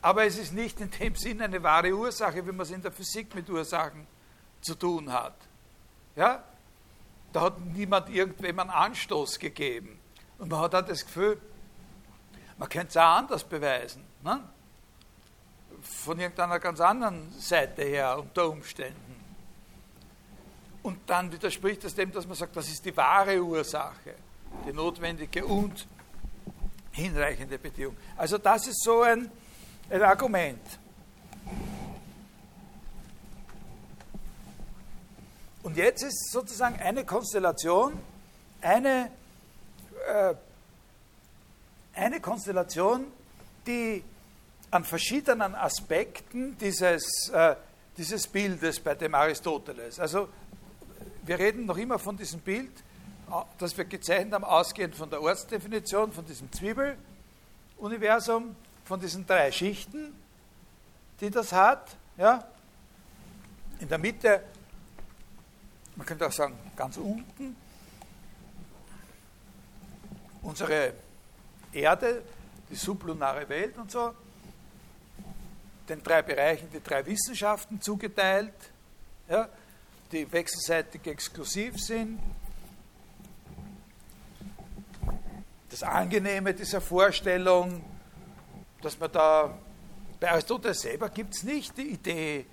Speaker 1: Aber es ist nicht in dem Sinn eine wahre Ursache, wie man es in der Physik mit Ursachen zu tun hat. Ja? Da hat niemand irgendwem einen Anstoß gegeben. Und man hat auch das Gefühl, man könnte es auch anders beweisen. Ne? Von irgendeiner ganz anderen Seite her, unter Umständen. Und dann widerspricht das dem, dass man sagt, das ist die wahre Ursache, die notwendige und hinreichende Bedingung. Also das ist so ein, ein Argument. Und jetzt ist sozusagen eine Konstellation, eine, äh, eine Konstellation, die an verschiedenen Aspekten dieses, äh, dieses Bildes bei dem Aristoteles, also wir reden noch immer von diesem Bild, das wir gezeichnet haben, ausgehend von der Ortsdefinition, von diesem Zwiebeluniversum, von diesen drei Schichten, die das hat. Ja? In der Mitte, man könnte auch sagen, ganz unten, unsere Erde, die sublunare Welt und so, den drei Bereichen die drei Wissenschaften zugeteilt, ja, die wechselseitig exklusiv sind, das Angenehme dieser Vorstellung, dass man da, bei Aristoteles selber gibt es nicht die Idee,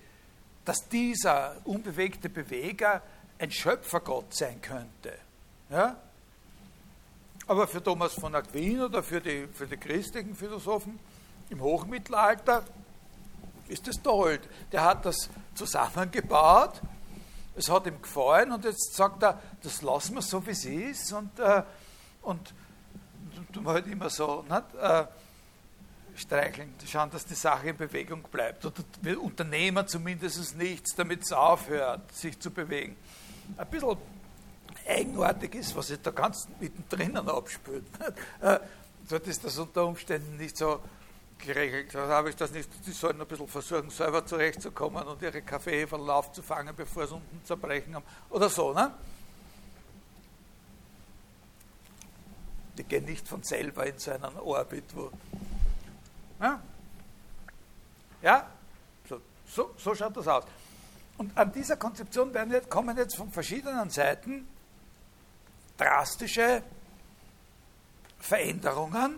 Speaker 1: dass dieser unbewegte Beweger ein Schöpfergott sein könnte. Ja? Aber für Thomas von Aquin oder für die, für die christlichen Philosophen im Hochmittelalter ist das toll. Der hat das zusammengebaut, es hat ihm gefallen und jetzt sagt er, das lassen wir so, wie es ist und, äh, und tun wir halt immer so, nicht? Äh, streicheln, schauen, dass die Sache in Bewegung bleibt. Oder wir unternehmen zumindest nichts, damit es aufhört, sich zu bewegen. Ein bisschen eigenartig ist, was sich da ganz mittendrin abspült. Äh, dort ist das unter Umständen nicht so geregelt. Da habe ich das nicht, die sollen ein bisschen versuchen, selber zurechtzukommen und ihre Kaffeeverlauf zu fangen, bevor sie unten zerbrechen haben. Oder so, ne? die gehen nicht von selber in so einen Orbit, wo Ja, ja? So, so, so schaut das aus. Und an dieser Konzeption werden jetzt, kommen jetzt von verschiedenen Seiten drastische Veränderungen,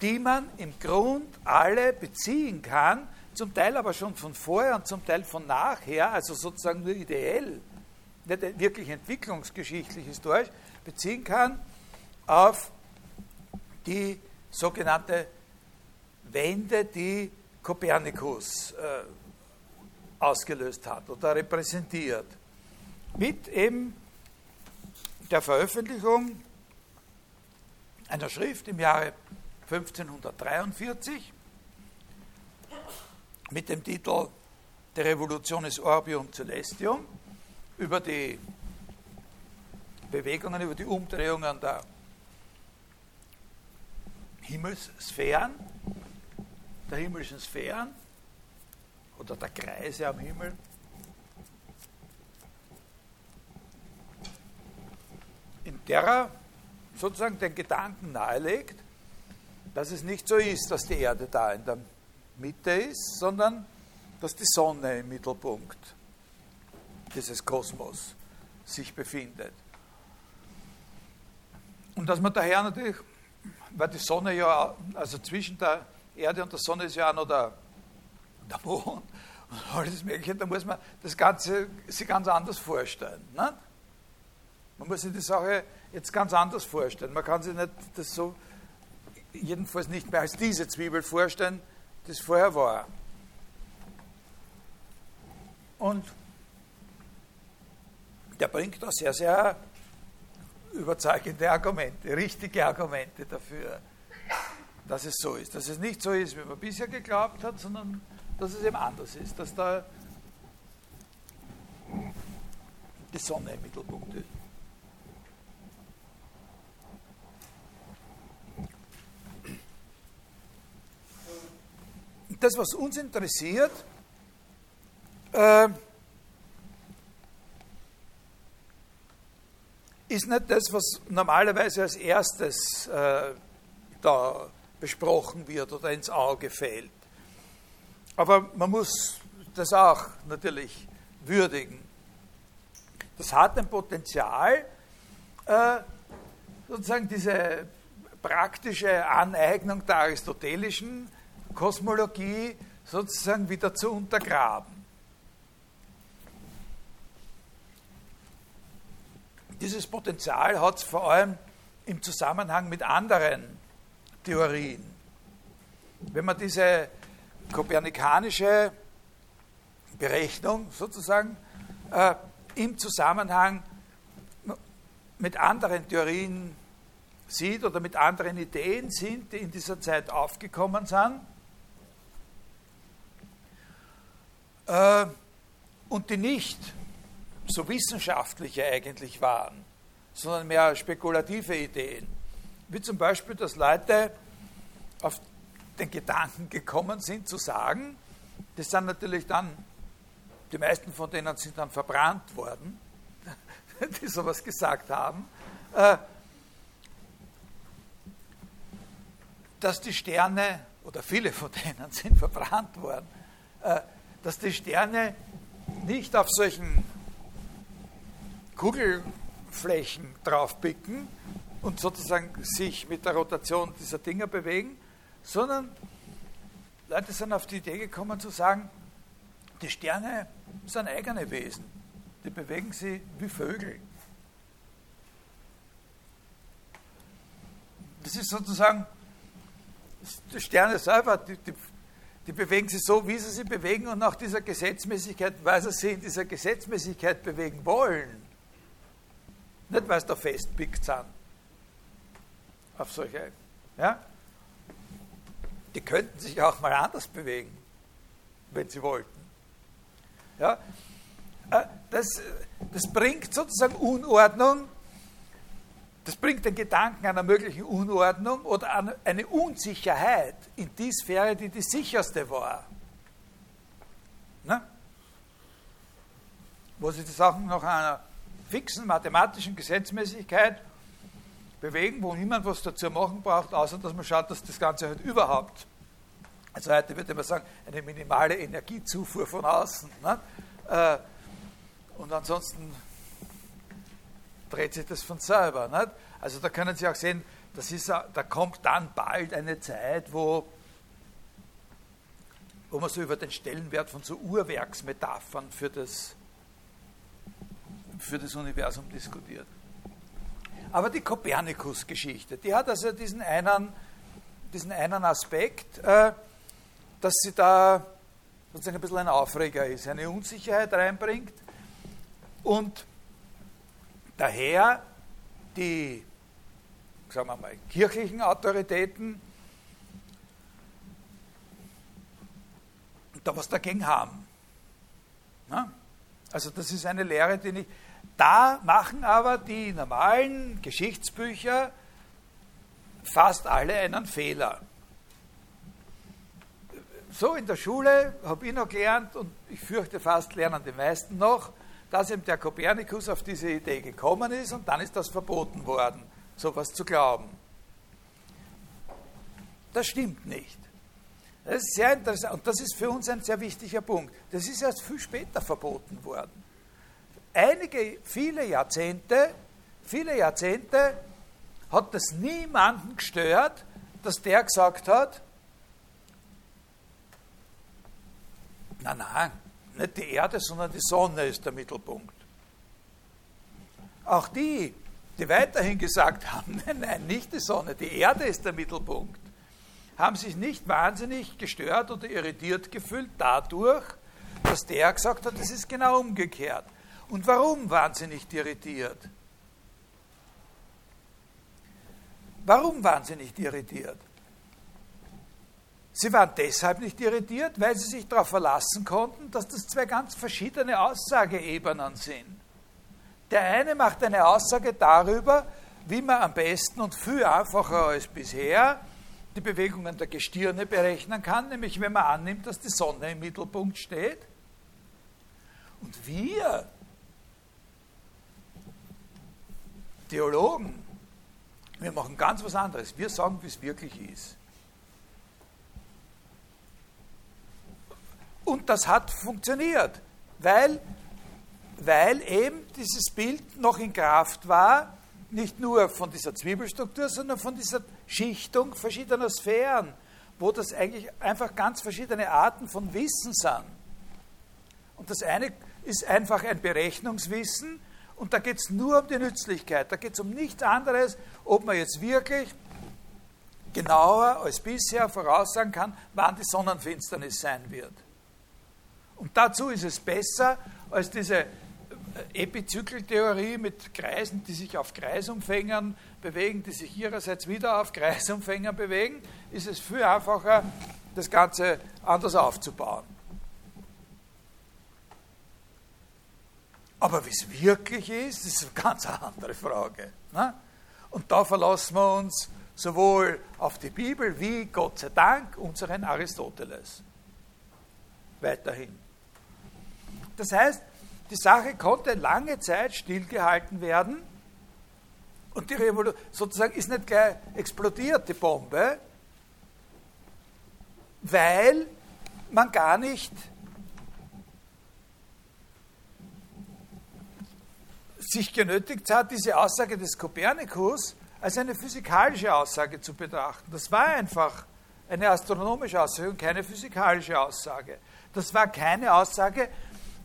Speaker 1: die man im Grund alle beziehen kann, zum Teil aber schon von vorher und zum Teil von nachher, also sozusagen nur ideell, nicht wirklich entwicklungsgeschichtlich historisch, beziehen kann auf die sogenannte Wende, die Kopernikus äh, ausgelöst hat oder repräsentiert. Mit eben der Veröffentlichung einer Schrift im Jahre 1543 mit dem Titel De Revolutionis Orbium Celestium über die Bewegungen, über die Umdrehungen der Himmelssphären, der himmlischen Sphären oder der Kreise am Himmel. In der er sozusagen den Gedanken nahelegt, dass es nicht so ist, dass die Erde da in der Mitte ist, sondern dass die Sonne im Mittelpunkt dieses Kosmos sich befindet. Und dass man daher natürlich, weil die Sonne ja, also zwischen der Erde und der Sonne ist ja auch noch der, der Mond und alles Mögliche, da muss man das Ganze sich ganz anders vorstellen. Ne? Man muss sich die Sache jetzt ganz anders vorstellen. Man kann sich nicht das so, jedenfalls nicht mehr als diese Zwiebel vorstellen, das vorher war. Und der bringt da sehr, sehr überzeugende Argumente, richtige Argumente dafür, dass es so ist. Dass es nicht so ist, wie man bisher geglaubt hat, sondern dass es eben anders ist, dass da die Sonne im Mittelpunkt ist. Das, was uns interessiert, äh, ist nicht das, was normalerweise als erstes äh, da besprochen wird oder ins Auge fällt. Aber man muss das auch natürlich würdigen. Das hat ein Potenzial, äh, sozusagen diese praktische Aneignung der aristotelischen Kosmologie sozusagen wieder zu untergraben. Dieses Potenzial hat es vor allem im Zusammenhang mit anderen Theorien. Wenn man diese kopernikanische Berechnung sozusagen äh, im Zusammenhang mit anderen Theorien sieht oder mit anderen Ideen sind, die in dieser Zeit aufgekommen sind. Äh, und die nicht so wissenschaftliche eigentlich waren, sondern mehr spekulative Ideen. Wie zum Beispiel, dass Leute auf den Gedanken gekommen sind, zu sagen, das sind natürlich dann, die meisten von denen sind dann verbrannt worden, die sowas gesagt haben, äh, dass die Sterne, oder viele von denen sind verbrannt worden, äh, dass die Sterne nicht auf solchen Kugelflächen draufpicken und sozusagen sich mit der Rotation dieser Dinger bewegen, sondern Leute sind auf die Idee gekommen zu sagen, die Sterne sind eigene Wesen, die bewegen sich wie Vögel. Das ist sozusagen, die Sterne selber, die, die, die bewegen sich so, wie sie sich bewegen und nach dieser Gesetzmäßigkeit, weil sie sich in dieser Gesetzmäßigkeit bewegen wollen. Nicht, weil sie da festpickt sind. Auf solche. Ja? die könnten sich auch mal anders bewegen, wenn sie wollten. Ja? Äh, das, das bringt sozusagen Unordnung, das bringt den Gedanken einer möglichen Unordnung oder eine Unsicherheit in die Sphäre, die die sicherste war. Ne? Wo sich die Sachen nach einer fixen mathematischen Gesetzmäßigkeit bewegen, wo niemand was dazu machen braucht, außer dass man schaut, dass das Ganze halt überhaupt Also heute würde man sagen, eine minimale Energiezufuhr von außen. Ne? Und ansonsten dreht sich das von selber. Nicht? Also da können Sie auch sehen, das ist, da kommt dann bald eine Zeit, wo, wo man so über den Stellenwert von so Uhrwerksmetaphern für das, für das Universum diskutiert. Aber die Kopernikus-Geschichte, die hat also diesen einen, diesen einen Aspekt, äh, dass sie da sozusagen ein bisschen ein Aufreger ist, eine Unsicherheit reinbringt und daher die sagen wir mal, kirchlichen da was dagegen haben. Na? Also das ist eine Lehre, die nicht. Da machen aber die normalen Geschichtsbücher fast alle einen Fehler. So in der Schule habe ich noch gelernt und ich fürchte fast lernen die meisten noch, dass eben der Kopernikus auf diese Idee gekommen ist und dann ist das verboten worden sowas zu glauben. Das stimmt nicht. Das ist sehr interessant und das ist für uns ein sehr wichtiger Punkt. Das ist erst viel später verboten worden. Einige, viele Jahrzehnte, viele Jahrzehnte hat das niemanden gestört, dass der gesagt hat, nein, nein, nicht die Erde, sondern die Sonne ist der Mittelpunkt. Auch die, die weiterhin gesagt haben, nein, nein, nicht die Sonne, die Erde ist der Mittelpunkt, haben sich nicht wahnsinnig gestört oder irritiert gefühlt dadurch, dass der gesagt hat, es ist genau umgekehrt. Und warum waren sie nicht irritiert? Warum waren sie nicht irritiert? Sie waren deshalb nicht irritiert, weil sie sich darauf verlassen konnten, dass das zwei ganz verschiedene Aussageebenen sind. Der eine macht eine Aussage darüber, wie man am besten und viel einfacher als bisher die Bewegungen der Gestirne berechnen kann, nämlich wenn man annimmt, dass die Sonne im Mittelpunkt steht. Und wir, Theologen, wir machen ganz was anderes. Wir sagen, wie es wirklich ist. Und das hat funktioniert, weil weil eben dieses Bild noch in Kraft war, nicht nur von dieser Zwiebelstruktur, sondern von dieser Schichtung verschiedener Sphären, wo das eigentlich einfach ganz verschiedene Arten von Wissen sind. Und das eine ist einfach ein Berechnungswissen und da geht es nur um die Nützlichkeit, da geht es um nichts anderes, ob man jetzt wirklich genauer als bisher voraussagen kann, wann die Sonnenfinsternis sein wird. Und dazu ist es besser als diese Epizykeltheorie mit Kreisen, die sich auf Kreisumfängern bewegen, die sich ihrerseits wieder auf Kreisumfängern bewegen, ist es viel einfacher, das Ganze anders aufzubauen. Aber wie es wirklich ist, ist eine ganz andere Frage. Ne? Und da verlassen wir uns sowohl auf die Bibel wie, Gott sei Dank, unseren Aristoteles. Weiterhin. Das heißt, die Sache konnte lange Zeit stillgehalten werden und die Revolution sozusagen ist nicht gleich explodiert, die Bombe, weil man gar nicht sich genötigt hat, diese Aussage des Kopernikus als eine physikalische Aussage zu betrachten. Das war einfach eine astronomische Aussage und keine physikalische Aussage. Das war keine Aussage,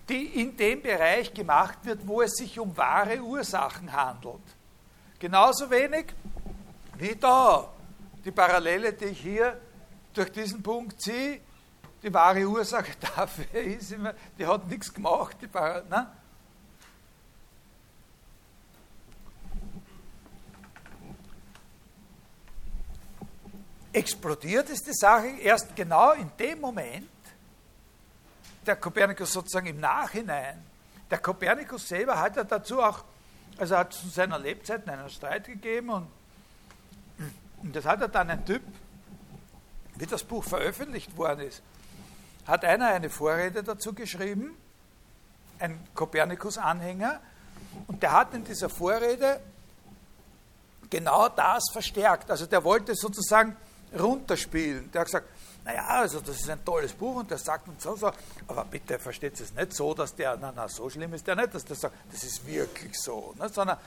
Speaker 1: die in dem Bereich gemacht wird, wo es sich um wahre Ursachen handelt. Genauso wenig wie da die Parallele, die ich hier durch diesen Punkt ziehe, die wahre Ursache dafür ist, immer, die hat nichts gemacht. Die ne? Explodiert ist die Sache erst genau in dem Moment, der Kopernikus sozusagen im Nachhinein. Der Kopernikus selber hat ja dazu auch, also hat zu seiner Lebzeit einen Streit gegeben und, und das hat er dann ein Typ, wie das Buch veröffentlicht worden ist, hat einer eine Vorrede dazu geschrieben, ein Kopernikus-Anhänger, und der hat in dieser Vorrede genau das verstärkt. Also der wollte sozusagen runterspielen. Der hat gesagt, naja, also das ist ein tolles Buch und der sagt uns so, so, aber bitte versteht es nicht so, dass der, na, na, so schlimm ist der nicht, dass der sagt, das ist wirklich so, ne, sondern,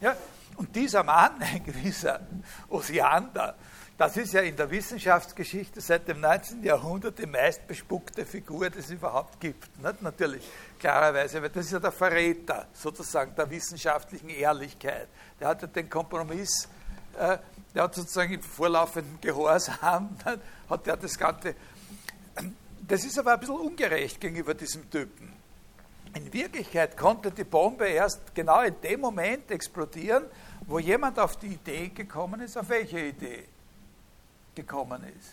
Speaker 1: ja, und dieser Mann, ein gewisser Osiander, das ist ja in der Wissenschaftsgeschichte seit dem 19. Jahrhundert die meistbespuckte Figur, die es überhaupt gibt. Nicht? Natürlich, klarerweise, weil das ist ja der Verräter sozusagen der wissenschaftlichen Ehrlichkeit. Der hat ja den Kompromiss, äh, der hat sozusagen im vorlaufenden Gehorsam hat er das Ganze. Das ist aber ein bisschen ungerecht gegenüber diesem Typen. In Wirklichkeit konnte die Bombe erst genau in dem Moment explodieren, wo jemand auf die Idee gekommen ist. Auf welche Idee gekommen ist?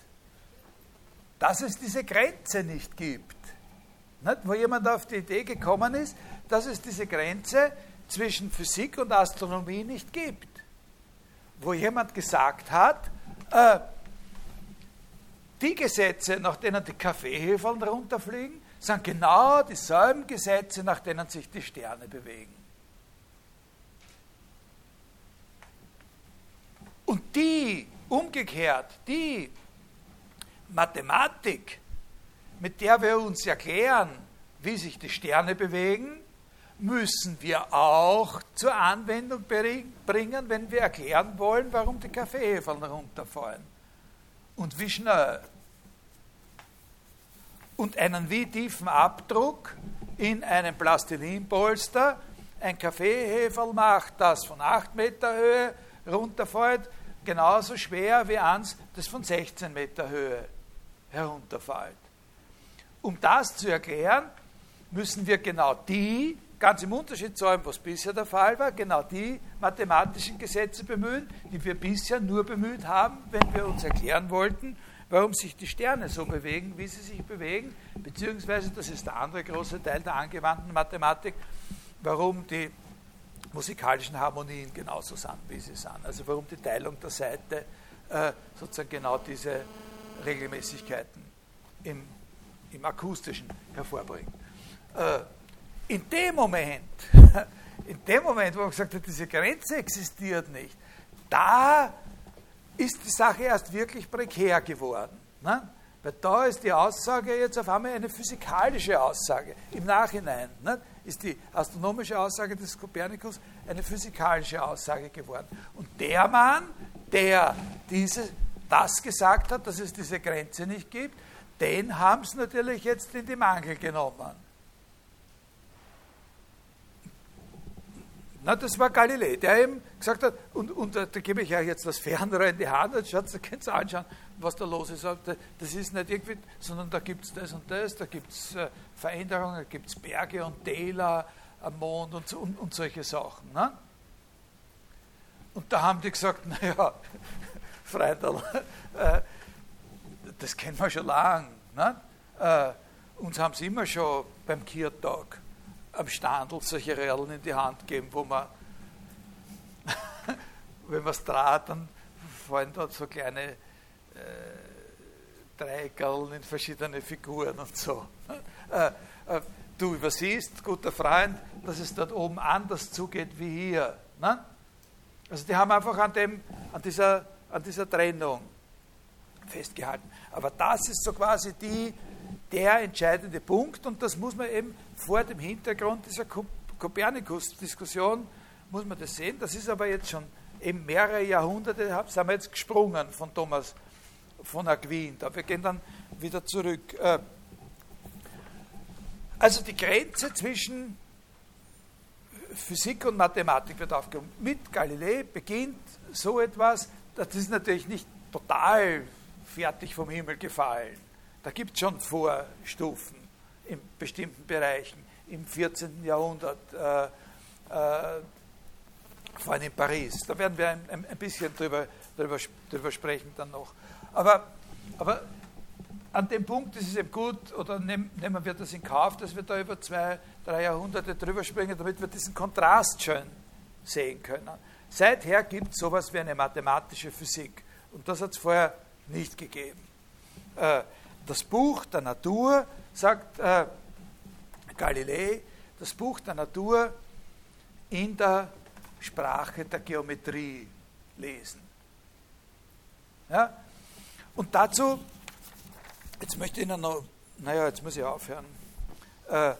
Speaker 1: Dass es diese Grenze nicht gibt. Nicht? Wo jemand auf die Idee gekommen ist, dass es diese Grenze zwischen Physik und Astronomie nicht gibt. Wo jemand gesagt hat, äh, die Gesetze, nach denen die Kaffeehefeln runterfliegen, sind genau dieselben Gesetze, nach denen sich die Sterne bewegen. Und die, umgekehrt, die Mathematik, mit der wir uns erklären, wie sich die Sterne bewegen, müssen wir auch zur Anwendung bringen, wenn wir erklären wollen, warum die Kaffeehefeln runterfallen. Und wie schnell und einen wie tiefen Abdruck in einem Plastilinpolster ein Kaffeeheferl macht, das von 8 Meter Höhe runterfällt, genauso schwer wie eins, das von 16 Meter Höhe herunterfällt. Um das zu erklären, müssen wir genau die, ganz im Unterschied zu allem, was bisher der Fall war, genau die mathematischen Gesetze bemühen, die wir bisher nur bemüht haben, wenn wir uns erklären wollten, warum sich die Sterne so bewegen, wie sie sich bewegen, beziehungsweise, das ist der andere große Teil der angewandten Mathematik, warum die musikalischen Harmonien genauso sind, wie sie sind. Also warum die Teilung der Seite äh, sozusagen genau diese Regelmäßigkeiten im, im Akustischen hervorbringt. Äh, in dem Moment, in dem Moment, wo man gesagt hat, diese Grenze existiert nicht, da ist die Sache erst wirklich prekär geworden. Ne? Weil da ist die Aussage jetzt auf einmal eine physikalische Aussage. Im Nachhinein ne? ist die astronomische Aussage des Kopernikus eine physikalische Aussage geworden. Und der Mann, der diese, das gesagt hat, dass es diese Grenze nicht gibt, den haben sie natürlich jetzt in die Mangel genommen. Na, das war Galilei, der eben gesagt hat, und, und da, da gebe ich euch jetzt das Fernrohr in die Hand, und schaut, könnt ihr anschauen, was da los ist. Das ist nicht irgendwie, sondern da gibt es das und das, da gibt es äh, Veränderungen, da gibt es Berge und Täler am Mond und, und, und solche Sachen. Ne? Und da haben die gesagt, naja, Freundal, äh, das kennen wir schon lange. Ne? Äh, uns haben sie immer schon beim Kiertag am Standel solche Rädeln in die Hand geben, wo man, wenn man es draht, dann fallen dort so kleine äh, Dreieckerl in verschiedene Figuren und so. Äh, äh, du übersiehst, guter Freund, dass es dort oben anders zugeht wie hier. Ne? Also die haben einfach an, dem, an, dieser, an dieser Trennung festgehalten. Aber das ist so quasi die, der entscheidende Punkt und das muss man eben vor dem Hintergrund dieser Kopernikus-Diskussion, muss man das sehen. Das ist aber jetzt schon eben mehrere Jahrhunderte, sind wir jetzt gesprungen von Thomas von Aquin. Da wir gehen dann wieder zurück. Äh, also die Grenze zwischen Physik und Mathematik wird aufgehoben. Mit Galilei beginnt so etwas, das ist natürlich nicht total fertig vom Himmel gefallen. Da gibt es schon Vorstufen in bestimmten Bereichen im 14. Jahrhundert, äh, äh, vor allem in Paris. Da werden wir ein, ein bisschen drüber, drüber, drüber sprechen dann noch. Aber, aber an dem Punkt ist es eben gut, oder nehmen, nehmen wir das in Kauf, dass wir da über zwei, drei Jahrhunderte drüber springen, damit wir diesen Kontrast schön sehen können. Seither gibt es sowas wie eine mathematische Physik. Und das hat es vorher nicht gegeben. Äh, das Buch der Natur, sagt äh, Galilei, das Buch der Natur in der Sprache der Geometrie lesen. Ja? Und dazu Jetzt möchte ich Ihnen noch, naja, jetzt muss ich aufhören. Äh,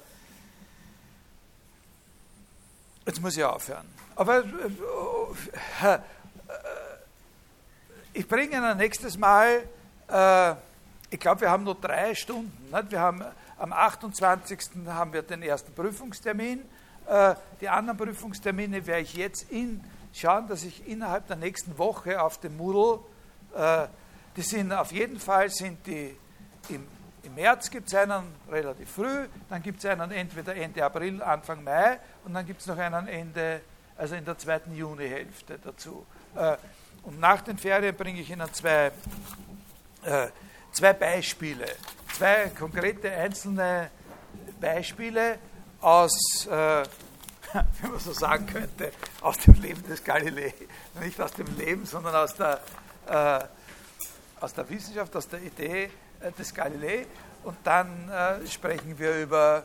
Speaker 1: jetzt muss ich aufhören. Aber äh, äh, ich bringe Ihnen nächstes Mal, äh, ich glaube, wir haben nur drei Stunden. Nicht? Wir haben am 28. haben wir den ersten Prüfungstermin. Äh, die anderen Prüfungstermine werde ich jetzt in, schauen, dass ich innerhalb der nächsten Woche auf dem Moodle, äh, die sind auf jeden Fall sind die im, im März gibt es einen relativ früh, dann gibt es einen entweder Ende April, Anfang Mai und dann gibt es noch einen Ende, also in der zweiten Junihälfte dazu. Äh, und nach den Ferien bringe ich Ihnen zwei, äh, zwei Beispiele, zwei konkrete einzelne Beispiele aus, äh, wenn man so sagen könnte, aus dem Leben des Galilei. Nicht aus dem Leben, sondern aus der, äh, aus der Wissenschaft, aus der Idee äh, des Galilei. Und dann äh, sprechen wir über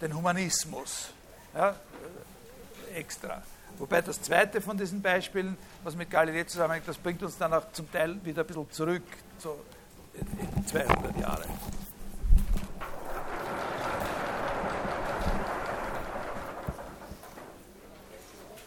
Speaker 1: den Humanismus. Ja, äh, extra. Wobei das zweite von diesen Beispielen, was mit Galilei zusammenhängt, das bringt uns dann auch zum Teil wieder ein bisschen zurück, so in 200 jaren.